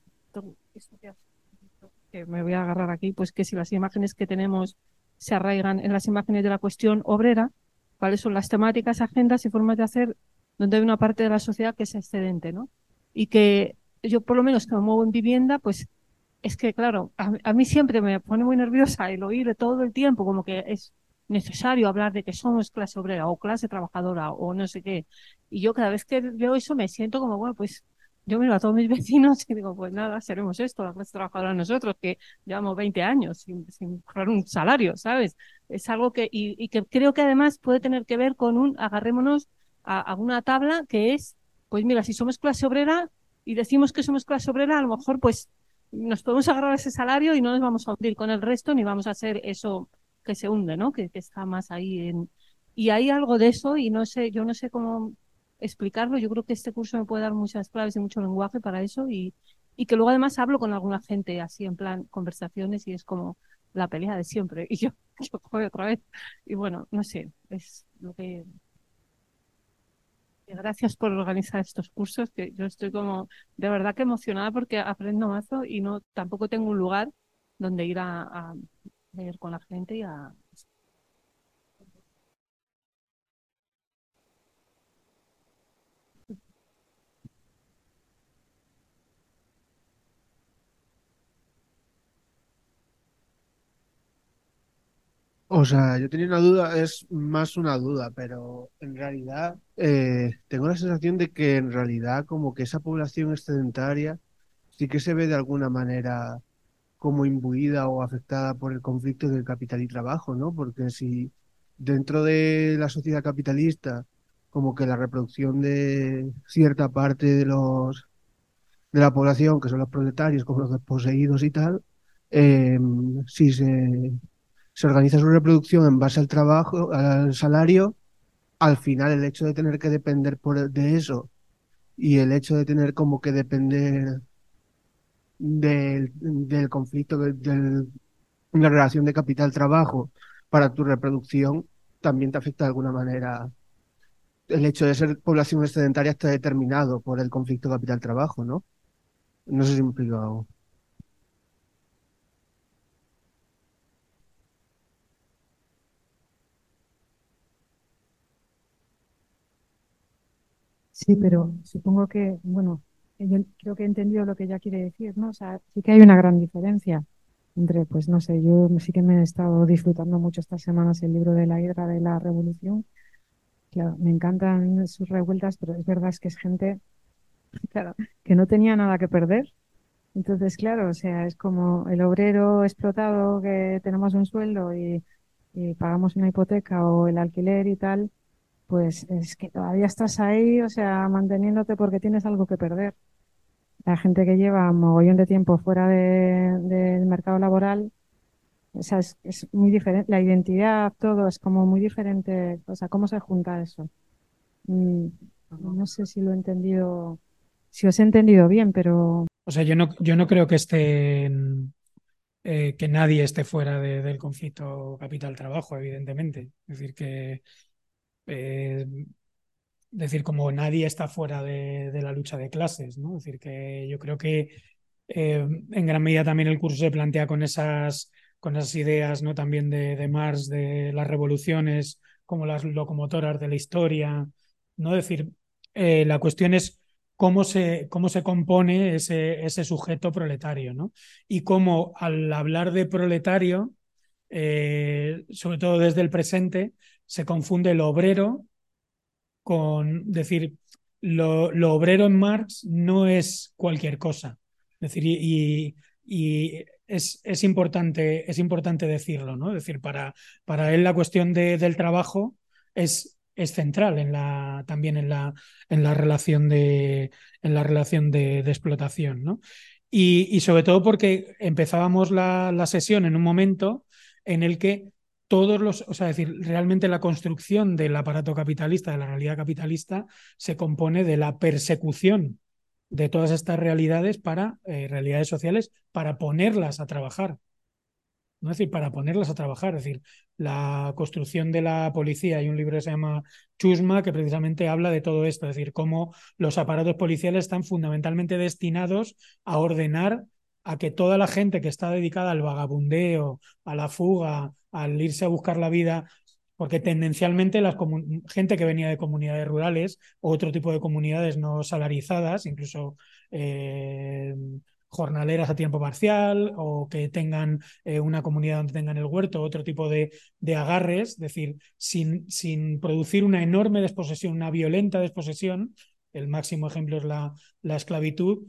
que me voy a agarrar aquí, pues que si las imágenes que tenemos se arraigan en las imágenes de la cuestión obrera, cuáles son las temáticas, agendas y formas de hacer donde hay una parte de la sociedad que es excedente, ¿no? Y que yo por lo menos que me muevo en vivienda, pues es que, claro, a, mí siempre me pone muy nerviosa el oír todo el tiempo como que es necesario hablar de que somos clase obrera o clase trabajadora o no sé qué. Y yo cada vez que veo eso me siento como, bueno, pues yo miro a todos mis vecinos y digo, pues nada, seremos esto, la clase trabajadora nosotros, que llevamos 20 años sin, sin un salario, ¿sabes? Es algo que, y, que creo que además puede tener que ver con un, agarrémonos a, a una tabla que es, pues mira, si somos clase obrera y decimos que somos clase obrera, a lo mejor pues nos podemos agarrar ese salario y no nos vamos a hundir con el resto ni vamos a hacer eso que se hunde, ¿no? Que, está más ahí en... Y hay algo de eso y no sé, yo no sé cómo explicarlo. Yo creo que este curso me puede dar muchas claves y mucho lenguaje para eso y, y que luego además hablo con alguna gente así en plan conversaciones y es como la pelea de siempre y yo, yo otra vez. Y bueno, no sé, es lo que Gracias por organizar estos cursos, que yo estoy como de verdad que emocionada porque aprendo mazo y no tampoco tengo un lugar donde ir a leer con la gente y a O sea, yo tenía una duda, es más una duda, pero en realidad eh, tengo la sensación de que en realidad como que esa población excedentaria sí que se ve de alguna manera como imbuida o afectada por el conflicto del capital y trabajo, ¿no? Porque si dentro de la sociedad capitalista como que la reproducción de cierta parte de los de la población, que son los proletarios, como los desposeídos y tal, eh, si se se organiza su reproducción en base al trabajo, al salario, al final el hecho de tener que depender por, de eso y el hecho de tener como que depender del, conflicto, de la relación de capital-trabajo para tu reproducción, también te afecta de alguna manera. El hecho de ser población excedentaria está determinado por el conflicto capital-trabajo, ¿no? No sé si me explico Sí, pero supongo que, bueno, yo creo que he entendido lo que ella quiere decir, ¿no? O sea, sí que hay una gran diferencia entre, pues no sé, yo sí que me he estado disfrutando mucho estas semanas el libro de la hidra de la revolución. Claro, me encantan sus revueltas, pero es verdad es que es gente, claro, que no tenía nada que perder. Entonces, claro, o sea, es como el obrero explotado que tenemos un sueldo y, y pagamos una hipoteca o el alquiler y tal pues es que todavía estás ahí, o sea, manteniéndote porque tienes algo que perder. La gente que lleva mogollón de tiempo fuera del mercado laboral, o sea, es, muy diferente, la identidad, todo es como muy diferente, o sea, ¿cómo se junta eso? Mm, no sé si lo he entendido, si os he entendido bien, pero... O sea, yo no, yo no creo que esté... Eh, que nadie esté fuera del conflicto capital-trabajo, evidentemente. Es decir, que eh, decir, como nadie está fuera de, la lucha de clases, ¿no? Es decir, que yo creo que eh, en gran medida también el curso se plantea con esas, con esas ideas, ¿no? También de, de Marx, de las revoluciones como las locomotoras de la historia, ¿no? Es decir, eh, la cuestión es cómo se, cómo se compone ese, ese sujeto proletario, ¿no? Y cómo al hablar de proletario, sobre todo desde el presente, se confunde el obrero con decir, lo, obrero en Marx no es cualquier cosa. Es decir, y, es, es, importante, es importante decirlo, ¿no? Es decir, para, para él la cuestión de, del trabajo es, es central en la, también en la, en la relación de, en la relación de, explotación, ¿no? Y, y sobre todo porque empezábamos la, la sesión en un momento en el que todos los, o sea, decir, realmente la construcción del aparato capitalista, de la realidad capitalista, se compone de la persecución de todas estas realidades para eh, realidades sociales, para ponerlas a trabajar. ¿no? Es decir, para ponerlas a trabajar. Es decir, la construcción de la policía, hay un libro que se llama Chusma, que precisamente habla de todo esto, es decir, cómo los aparatos policiales están fundamentalmente destinados a ordenar a que toda la gente que está dedicada al vagabundeo, a la fuga, al irse a buscar la vida, porque tendencialmente la gente que venía de comunidades rurales o otro tipo de comunidades no salarizadas, incluso eh, jornaleras a tiempo parcial o que tengan eh, una comunidad donde tengan el huerto, otro tipo de, de agarres, es decir, sin, sin, producir una enorme desposesión, una violenta desposesión, el máximo ejemplo es la, la esclavitud,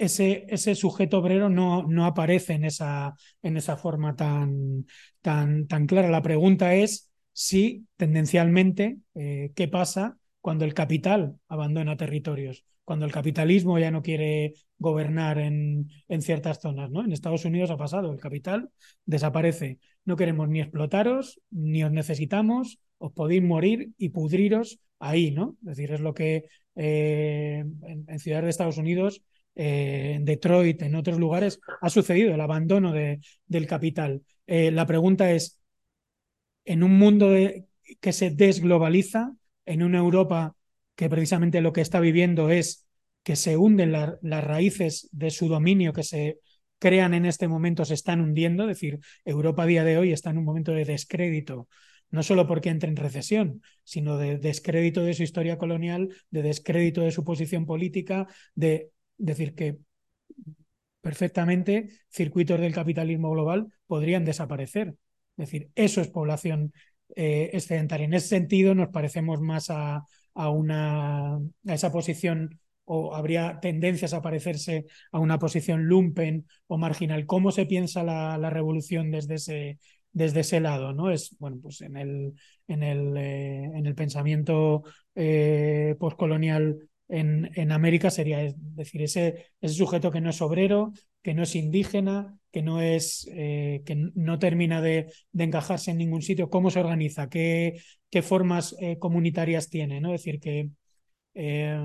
ese, ese, sujeto obrero no, no aparece en esa, en esa forma tan, tan, tan, clara. La pregunta es si tendencialmente, eh, ¿qué pasa cuando el capital abandona territorios? Cuando el capitalismo ya no quiere gobernar en, en ciertas zonas, ¿no? En Estados Unidos ha pasado, el capital desaparece. No queremos ni explotaros, ni os necesitamos, os podéis morir y pudriros ahí, ¿no? Es decir, es lo que eh, en, en ciudades de Estados Unidos eh, en Detroit, en otros lugares, ha sucedido el abandono de, del capital. Eh, la pregunta es, en un mundo que se desglobaliza, en una Europa que precisamente lo que está viviendo es que se hunden la, las raíces de su dominio, que se crean en este momento, se están hundiendo, es decir, Europa a día de hoy está en un momento de descrédito no solo porque entre en recesión, sino de descrédito de su historia colonial, de descrédito de su posición política, de decir que perfectamente circuitos del capitalismo global podrían desaparecer. Es decir, eso es población eh, excedentaria. En ese sentido, nos parecemos más a, a, una, a esa posición o habría tendencias a parecerse a una posición lumpen o marginal. ¿Cómo se piensa la, la revolución desde ese, desde ese lado? ¿no? Es, bueno, pues en el, en el, eh, en el pensamiento eh, postcolonial en, en, América sería decir, ese, ese, sujeto que no es obrero, que no es indígena, que no es eh, que no termina de, de, encajarse en ningún sitio, cómo se organiza, qué, qué formas eh, comunitarias tiene, ¿no? Es decir, que eh,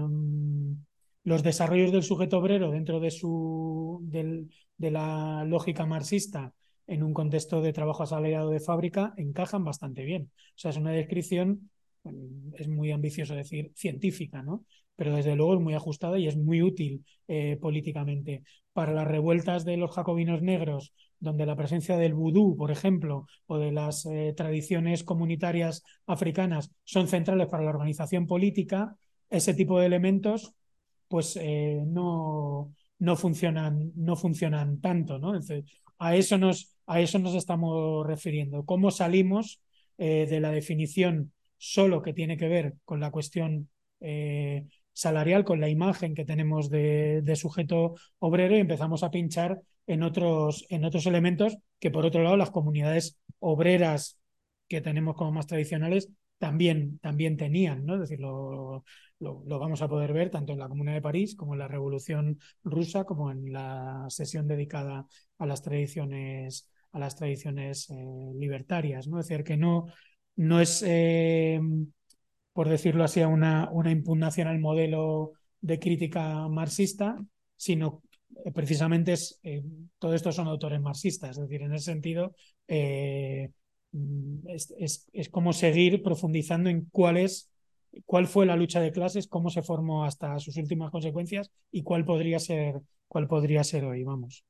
los desarrollos del sujeto obrero dentro de su de la lógica marxista en un contexto de trabajo asalariado de fábrica encajan bastante bien. O sea, es una descripción es muy ambicioso decir científica, ¿no? pero desde luego es muy ajustada y es muy útil eh, políticamente. Para las revueltas de los jacobinos negros, donde la presencia del vudú, por ejemplo, o de las eh, tradiciones comunitarias africanas son centrales para la organización política, ese tipo de elementos pues eh, no, no, funcionan, no funcionan tanto. ¿no? Entonces, a, eso nos, a eso nos estamos refiriendo. ¿Cómo salimos de la definición solo que tiene que ver con la cuestión eh, salarial con la imagen que tenemos de, de, sujeto obrero y empezamos a pinchar en otros, en otros elementos que por otro lado las comunidades obreras que tenemos como más tradicionales también, también tenían, ¿no? Es decir, lo, lo, vamos a poder ver tanto en la Comuna de París como en la Revolución Rusa, como en la sesión dedicada a las tradiciones, a las tradiciones eh, libertarias, ¿no? Es decir, que no, no es eh, por decirlo así, una, una impugnación al modelo de crítica marxista, sino eh, precisamente es, eh, todo esto son autores marxistas, es decir, en ese sentido eh, es, es, es, como seguir profundizando en cuál es cuál fue la lucha de clases, cómo se formó hasta sus últimas consecuencias y cuál podría ser, cuál podría ser hoy, vamos.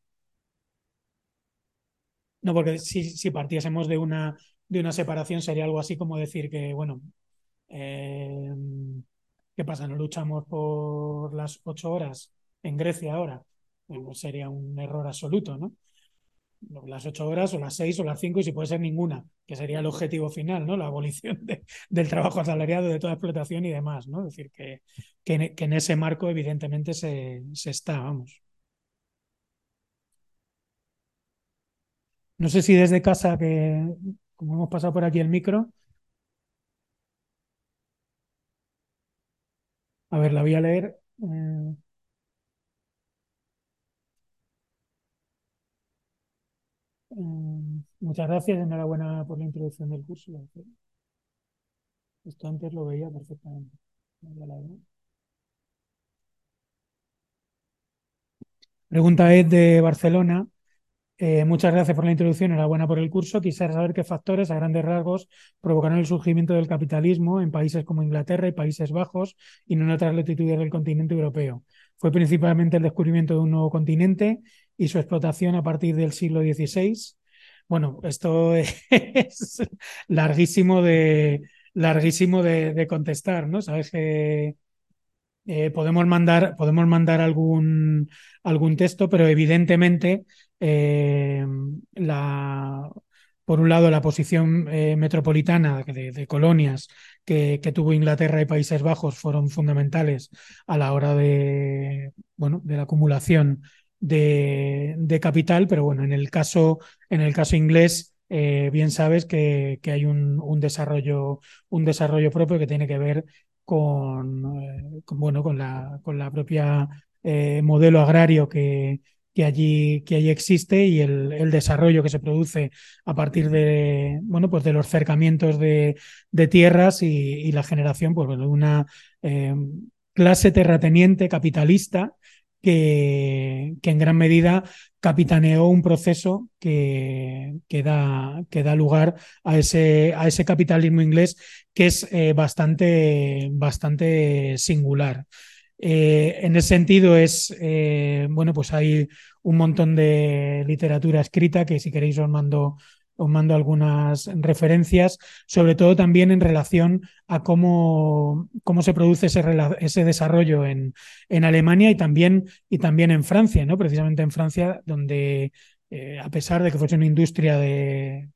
No, porque si, si partiésemos de una, de una separación sería algo así como decir que, bueno, eh, ¿Qué pasa? ¿No luchamos por las ocho horas en Grecia ahora? Sería un error absoluto, ¿no? Las ocho horas o las seis o las cinco y si puede ser ninguna, que sería el objetivo final, ¿no? La abolición de, del trabajo asalariado, de toda explotación y demás, ¿no? Es decir, que, que, que en ese marco evidentemente se, se está, vamos. No sé si desde casa, que como hemos pasado por aquí el micro. A ver, la voy a leer. Eh. Eh, muchas gracias, enhorabuena por la introducción del curso. Esto antes lo veía perfectamente. Pregunta es de Barcelona. Eh, muchas gracias por la introducción, enhorabuena por el curso. Quisiera saber qué factores, a grandes rasgos, provocaron el surgimiento del capitalismo en países como Inglaterra y Países Bajos y no en otras latitudes del continente europeo. Fue principalmente el descubrimiento de un nuevo continente y su explotación a partir del siglo XVI. Bueno, esto es larguísimo de, larguísimo de, contestar, ¿no? Sabes que eh, podemos mandar, podemos mandar algún, algún texto, pero evidentemente eh, la, por un lado, la posición eh, metropolitana de, colonias que, tuvo Inglaterra y Países Bajos fueron fundamentales a la hora de, bueno, de la acumulación de, de capital, pero bueno, en el caso, en el caso inglés, bien sabes que, que hay un, un, desarrollo, un desarrollo propio que tiene que ver con, con bueno, con la, con la propia modelo agrario que, que allí, que allí existe y el, el, desarrollo que se produce a partir de, bueno, pues de los cercamientos de, de tierras y, y, la generación pues, de una eh, clase terrateniente capitalista que, en gran medida capitaneó un proceso que, que, da, que da lugar a ese, a ese capitalismo inglés que es eh, bastante, bastante singular. Eh, en ese sentido es, eh, bueno, pues hay un montón de literatura escrita que si queréis os mando, os mando algunas referencias, sobre todo también en relación a cómo, cómo se produce ese, ese desarrollo en, en, Alemania y también, y también en Francia, ¿no? Precisamente en Francia, donde eh, a pesar de que fuese una industria de,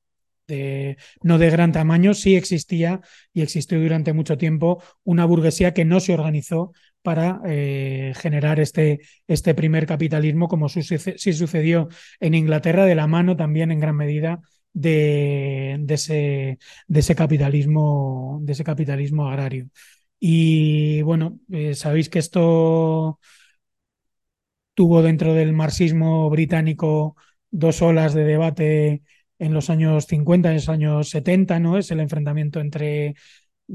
no de gran tamaño, sí existía y existió durante mucho tiempo una burguesía que no se organizó para eh, generar este, este primer capitalismo, como sí sucedió en Inglaterra, de la mano también en gran medida de, ese, capitalismo, de ese capitalismo agrario. Y bueno, eh, sabéis que esto tuvo dentro del marxismo británico dos olas de debate en los años 50, en los años 70, ¿no? Es el enfrentamiento entre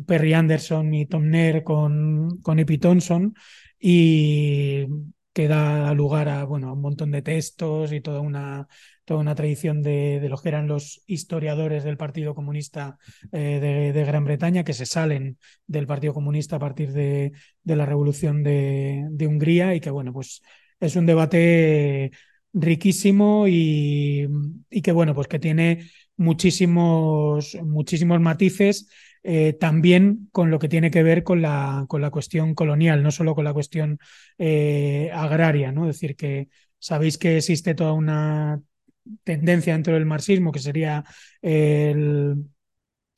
Perry Anderson y Tom Nair con, con Epi Thompson y que da lugar a, bueno, a un montón de textos y toda una, toda una tradición de, de los que eran los historiadores del Partido Comunista eh, de, Gran Bretaña, que se salen del Partido Comunista a partir de, la Revolución de, Hungría y que, bueno, pues es un debate riquísimo y, y que, bueno, pues que tiene muchísimos, muchísimos matices eh, también con lo que tiene que ver con la, con la cuestión colonial, no solo con la cuestión eh, agraria, ¿no? Es decir, que sabéis que existe toda una tendencia dentro del marxismo, que sería el,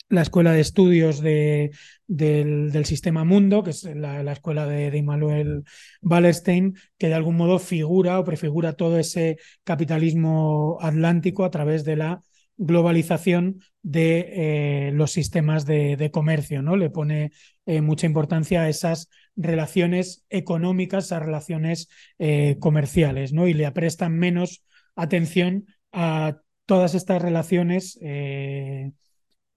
la escuela de estudios de, del, del, sistema mundo, que es la, la escuela de, de Immanuel Wallerstein, que de algún modo figura o prefigura todo ese capitalismo atlántico a través de la globalización de eh, los sistemas de, de, comercio, ¿no? Le pone eh, mucha importancia a esas relaciones económicas, a relaciones eh, comerciales, ¿no? Y le prestan menos atención a todas estas relaciones eh,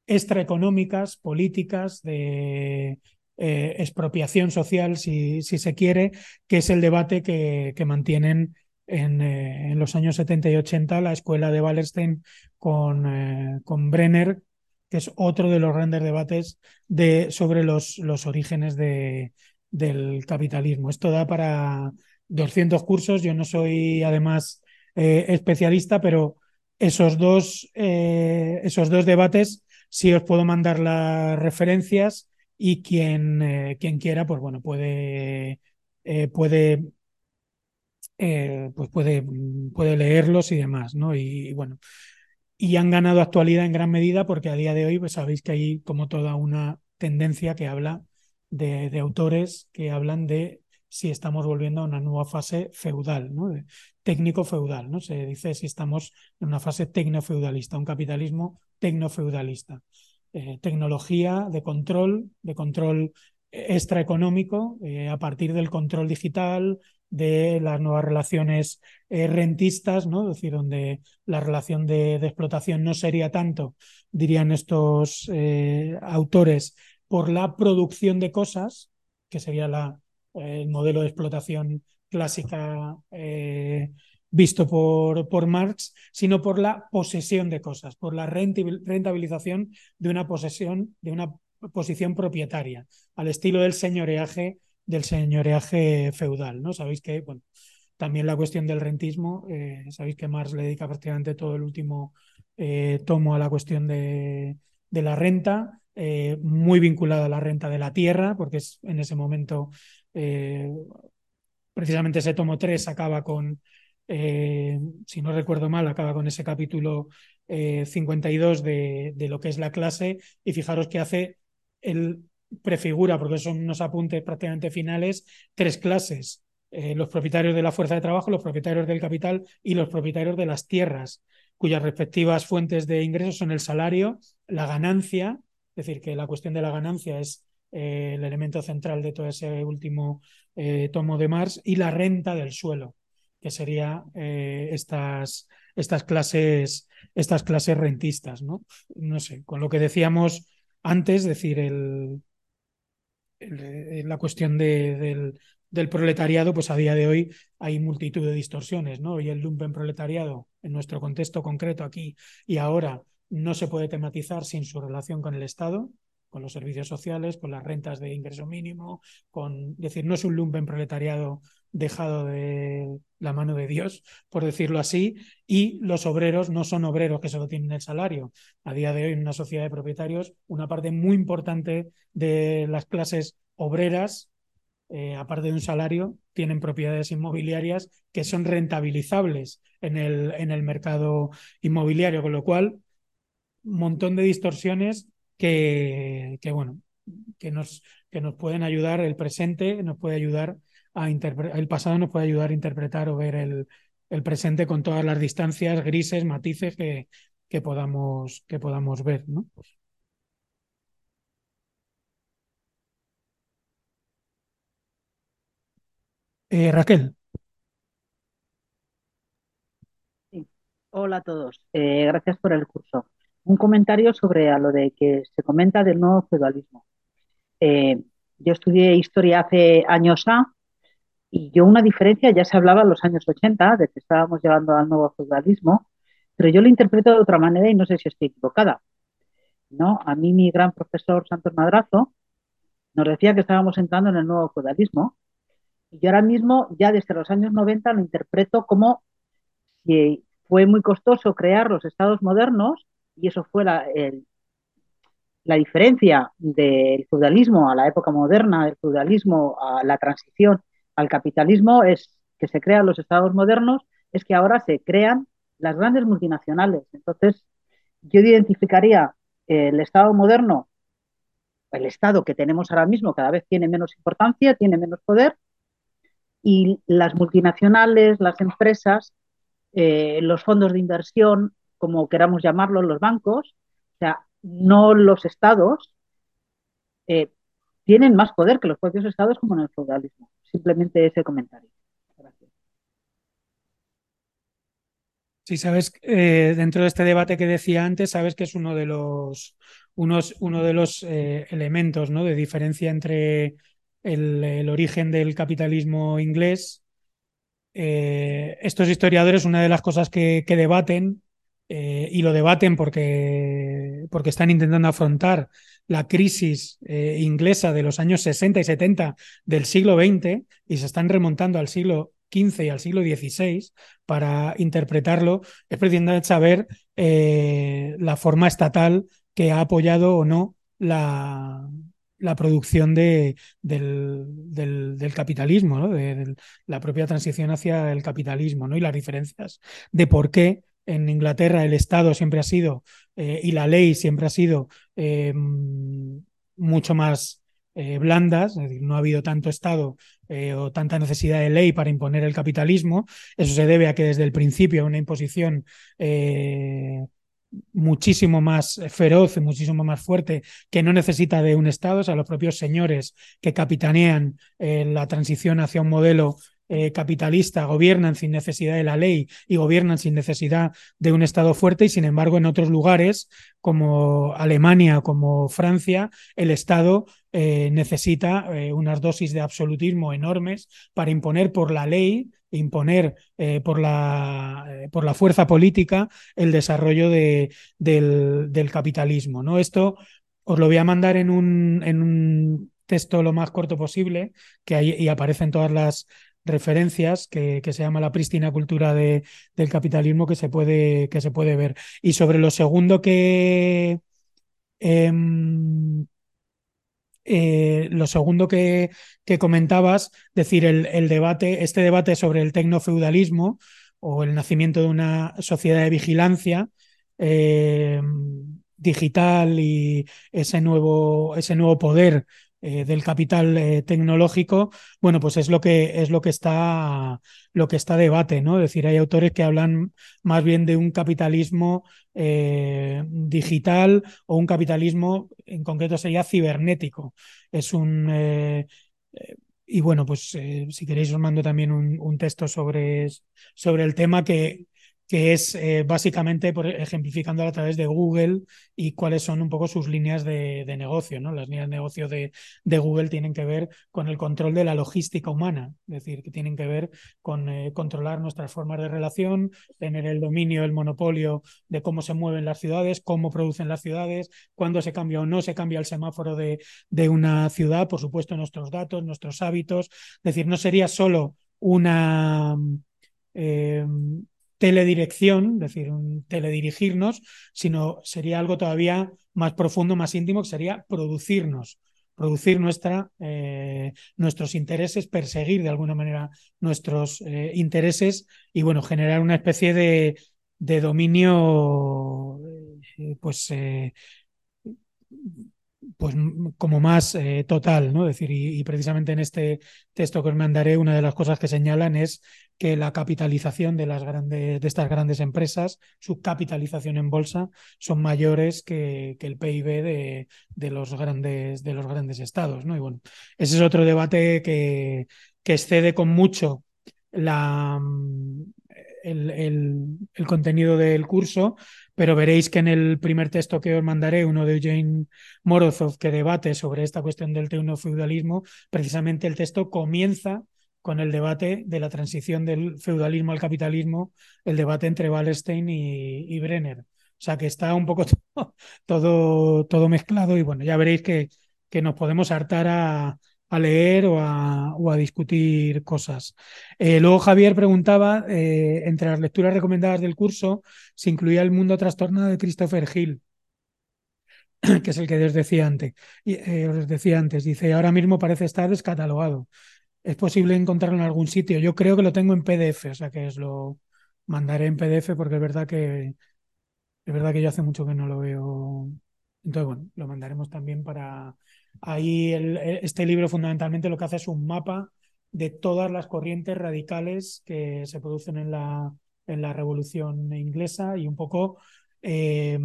extraeconómicas, políticas, de expropiación social, si, se quiere, que es el debate que, mantienen en, eh, en, los años 70 y 80 la escuela de Wallerstein con, eh, con Brenner, que es otro de los grandes debates de, sobre los, orígenes de, del capitalismo. Esto da para 200 cursos. Yo no soy además eh, especialista, pero esos dos, eh, esos dos debates sí os puedo mandar las referencias y quien, eh, quien quiera, pues bueno, puede, puede pues puede, puede leerlos y demás, ¿no? Y, y, bueno, y han ganado actualidad en gran medida porque a día de hoy pues sabéis que hay como toda una tendencia que habla de, de autores que hablan de si estamos volviendo a una nueva fase feudal, ¿no? técnico-feudal, ¿no? Se dice si estamos en una fase tecno-feudalista, un capitalismo tecno-feudalista. Eh, tecnología de control, de control extraeconómico, eh, a partir del control digital, de las nuevas relaciones eh, rentistas, ¿no? Es decir, donde la relación de, explotación no sería tanto, dirían estos eh, autores, por la producción de cosas, que sería la, eh, el modelo de explotación clásica eh, visto por, por Marx, sino por la posesión de cosas, por la rentabilización de una posesión, de una posición propietaria, al estilo del señoreaje, del señoreaje feudal. ¿no? Sabéis que, bueno, también la cuestión del rentismo, eh, sabéis que Marx le dedica prácticamente todo el último eh, tomo a la cuestión de, de la renta, muy vinculada a la renta de la tierra, porque es en ese momento, eh, precisamente ese tomo 3 acaba con, eh, si no recuerdo mal, acaba con ese capítulo 52 de, de, lo que es la clase, y fijaros que hace el prefigura, porque son unos apuntes prácticamente finales, tres clases. los propietarios de la fuerza de trabajo, los propietarios del capital y los propietarios de las tierras, cuyas respectivas fuentes de ingresos son el salario, la ganancia es decir, que la cuestión de la ganancia es eh, el elemento central de todo ese último eh, tomo de Marx y la renta del suelo, que sería eh, estas, estas, clases, estas clases rentistas. ¿no? no sé, con lo que decíamos antes, decir, el, el, la cuestión de, del, del proletariado, pues a día de hoy hay multitud de distorsiones, ¿no? Y el lumpen proletariado, en nuestro contexto concreto aquí y ahora, no se puede tematizar sin su relación con el Estado, con los servicios sociales, con las rentas de ingreso mínimo, con es decir, no es un lumpen proletariado dejado de la mano de Dios, por decirlo así, y los obreros no son obreros que solo tienen el salario. A día de hoy, en una sociedad de propietarios, una parte muy importante de las clases obreras, eh, aparte de un salario, tienen propiedades inmobiliarias que son rentabilizables en el, en el mercado inmobiliario, con lo cual montón de distorsiones que, que bueno, que nos, que nos pueden ayudar, el presente nos puede ayudar a interpretar, el pasado nos puede ayudar a interpretar o ver el, el presente con todas las distancias, grises, matices que, que, podamos, que podamos ver, ¿no? Eh, Raquel. Hola a todos, eh, gracias por el curso un comentario sobre a lo de que se comenta del nuevo feudalismo. Eh, yo estudié historia hace años y yo una diferencia, ya se hablaba en los años 80 de que estábamos llegando al nuevo feudalismo, pero yo lo interpreto de otra manera y no sé si estoy equivocada. ¿no? A mí mi gran profesor Santos Madrazo nos decía que estábamos entrando en el nuevo feudalismo y yo ahora mismo, ya desde los años 90, lo interpreto como si fue muy costoso crear los estados modernos y eso fue la, la diferencia del feudalismo a la época moderna, del feudalismo a la transición al capitalismo, es que se crean los estados modernos, es que ahora se crean las grandes multinacionales. Entonces, yo identificaría el Estado moderno, el Estado que tenemos ahora mismo cada vez tiene menos importancia, tiene menos poder, y las multinacionales, las empresas, eh, los fondos de inversión, como queramos llamarlo, los bancos, o sea, no los estados, eh, tienen más poder que los propios estados como en el feudalismo. Simplemente ese comentario. Gracias. Sí, sabes, eh, dentro de este debate que decía antes, sabes que es uno de los, unos, uno de los eh, elementos ¿no? de diferencia entre el, origen del capitalismo inglés. Estos historiadores, una de las cosas que, que debaten eh, y lo debaten porque, porque están intentando afrontar la crisis eh, inglesa de los años 60 y 70 del siglo XX y se están remontando al siglo XV y al siglo XVI para interpretarlo, es precisamente saber eh, la forma estatal que ha apoyado o no la, la producción de, del, del, capitalismo, ¿no? de, la propia transición hacia el capitalismo ¿no? y las diferencias de por qué en Inglaterra el Estado siempre ha sido eh, y la ley siempre ha sido eh, mucho más eh, blandas, es decir, no ha habido tanto Estado o tanta necesidad de ley para imponer el capitalismo. Eso se debe a que desde el principio una imposición muchísimo más feroz y muchísimo más fuerte que no necesita de un Estado, o sea, los propios señores que capitanean la transición hacia un modelo eh, capitalista gobiernan sin necesidad de la ley y gobiernan sin necesidad de un Estado fuerte y sin embargo en otros lugares como Alemania, como Francia, el Estado eh, necesita eh, unas dosis de absolutismo enormes para imponer por la ley, imponer por, la, por, la, fuerza política el desarrollo de, del, del, capitalismo. ¿no? Esto os lo voy a mandar en un, en un texto lo más corto posible, que hay, y aparecen todas las referencias que, se llama la prístina cultura de, del capitalismo que se, puede, que se puede ver. Y sobre lo segundo que, eh, eh, lo segundo que, que, comentabas, decir, el, el, debate, este debate sobre el tecnofeudalismo o el nacimiento de una sociedad de vigilancia eh, digital y ese nuevo, ese nuevo poder eh, del capital eh, tecnológico, bueno, pues es lo que es lo que está lo que está debate, ¿no? Es decir, hay autores que hablan más bien de un capitalismo eh, digital o un capitalismo, en concreto sería cibernético. Es un y bueno, pues si queréis os mando también un, un texto sobre, sobre el tema que, que es eh, básicamente por, ejemplificando a través de Google y cuáles son un poco sus líneas de, negocio. ¿no? Las líneas de negocio de, Google tienen que ver con el control de la logística humana, es decir, que tienen que ver con eh, controlar nuestras formas de relación, tener el dominio, el monopolio de cómo se mueven las ciudades, cómo producen las ciudades, cuándo se cambia o no se cambia el semáforo de, de una ciudad, por supuesto nuestros datos, nuestros hábitos. Es decir, no sería solo una... Eh, teledirección, es decir, teledirigirnos, sino sería algo todavía más profundo, más íntimo, que sería producirnos, producir nuestra, eh, nuestros intereses, perseguir de alguna manera nuestros eh, intereses y, bueno, generar una especie de, de dominio, eh, pues, pues como más eh, total, ¿no? Decir, y, precisamente en este texto que os mandaré, una de las cosas que señalan es que la capitalización de las grandes, de estas grandes empresas, su capitalización en bolsa, son mayores que, que el PIB de, de, los grandes, de los grandes estados, ¿no? Y bueno, ese es otro debate que, que excede con mucho la, el, contenido del curso, pero veréis que en el primer texto que os mandaré, uno de Eugene Morozov, que debate sobre esta cuestión del teunofeudalismo, precisamente el texto comienza con el debate de la transición del feudalismo al capitalismo, el debate entre Wallerstein y, y Brenner. O sea que está un poco todo, todo, todo mezclado y bueno, ya veréis que, que nos podemos hartar a, a leer o a, o a, discutir cosas. Eh, luego Javier preguntaba, eh, entre las lecturas recomendadas del curso, se incluía El mundo trastornado de Christopher Hill, que es el que os decía antes. Eh, os decía antes, dice, ahora mismo parece estar descatalogado. ¿Es posible encontrarlo en algún sitio? Yo creo que lo tengo en PDF, o sea que os lo mandaré en PDF porque es verdad que es verdad que yo hace mucho que no lo veo. Entonces, bueno, lo mandaremos también para, Ahí el, este libro fundamentalmente lo que hace es un mapa de todas las corrientes radicales que se producen en la, en la Revolución Inglesa y un poco eh,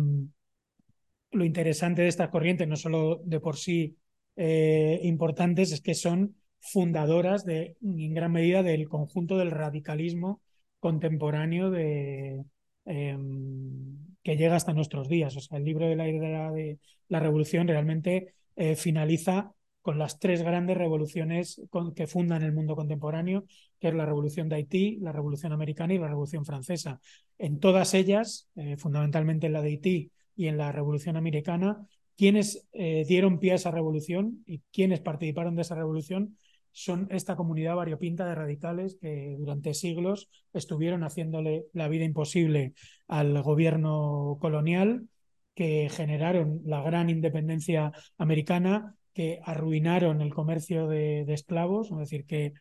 lo interesante de estas corrientes, no solo de por sí eh, importantes, es que son fundadoras de, en gran medida del conjunto del radicalismo contemporáneo de, eh, que llega hasta nuestros días. O sea, el libro de la idea de la revolución realmente eh, finaliza con las tres grandes revoluciones que fundan el mundo contemporáneo, que es la revolución de Haití, la revolución americana y la revolución francesa. En todas ellas, eh, fundamentalmente en la de Haití y en la revolución americana, quienes eh, dieron pie a esa revolución y quienes participaron de esa revolución son esta comunidad variopinta de radicales que durante siglos estuvieron haciéndole la vida imposible al gobierno colonial que generaron la gran independencia americana, que arruinaron el comercio de, esclavos, es decir, que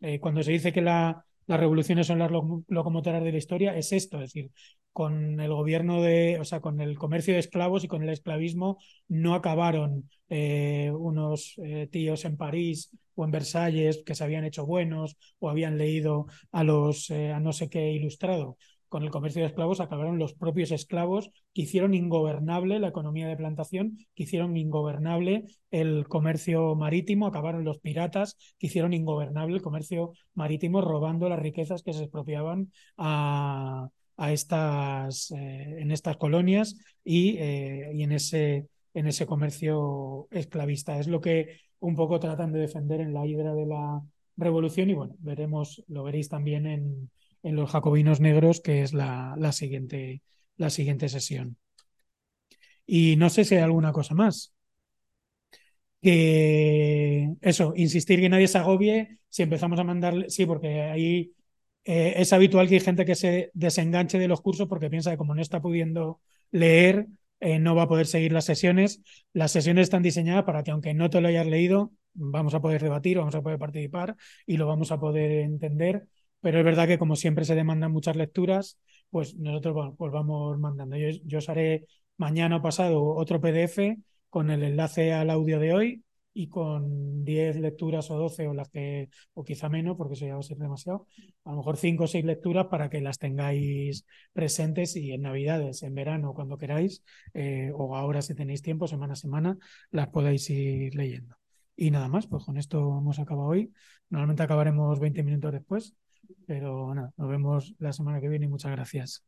eh, cuando se dice que la, las revoluciones son las locomotoras de la historia, es esto, es decir, con el gobierno de, o sea, con el comercio de esclavos y con el esclavismo no acabaron eh, unos eh, tíos en París o en Versalles que se habían hecho buenos o habían leído a los, a no sé qué ilustrado, con el comercio de esclavos acabaron los propios esclavos que hicieron ingobernable la economía de plantación, que hicieron ingobernable el comercio marítimo, acabaron los piratas que hicieron ingobernable el comercio marítimo robando las riquezas que se expropiaban a, a estas, eh, en estas colonias y, eh, y en, ese, en ese comercio esclavista. Es lo que un poco tratan de defender en la hidra de la revolución y bueno, veremos, lo veréis también en, en los jacobinos negros, que es la, la, siguiente, la siguiente sesión. Y no sé si hay alguna cosa más. Que eso, insistir que nadie se agobie si empezamos a mandarle, sí, porque ahí eh, es habitual que hay gente que se desenganche de los cursos porque piensa que como no está pudiendo leer, eh, no va a poder seguir las sesiones. Las sesiones están diseñadas para que aunque no te lo hayas leído, vamos a poder debatir, vamos a poder participar y lo vamos a poder entender. Pero es verdad que como siempre se demandan muchas lecturas, pues nosotros bueno, pues vamos mandando. Yo, yo os haré mañana o pasado otro PDF con el enlace al audio de hoy y con 10 lecturas o 12 o las que, o quizá menos, porque eso ya va a ser demasiado, a lo mejor 5 o 6 lecturas para que las tengáis presentes y en Navidades, en verano, cuando queráis, eh, o ahora si tenéis tiempo, semana a semana, las podáis ir leyendo. Y nada más, pues con esto hemos acabado hoy. Normalmente acabaremos 20 minutos después, pero nada, nos vemos la semana que viene y muchas gracias.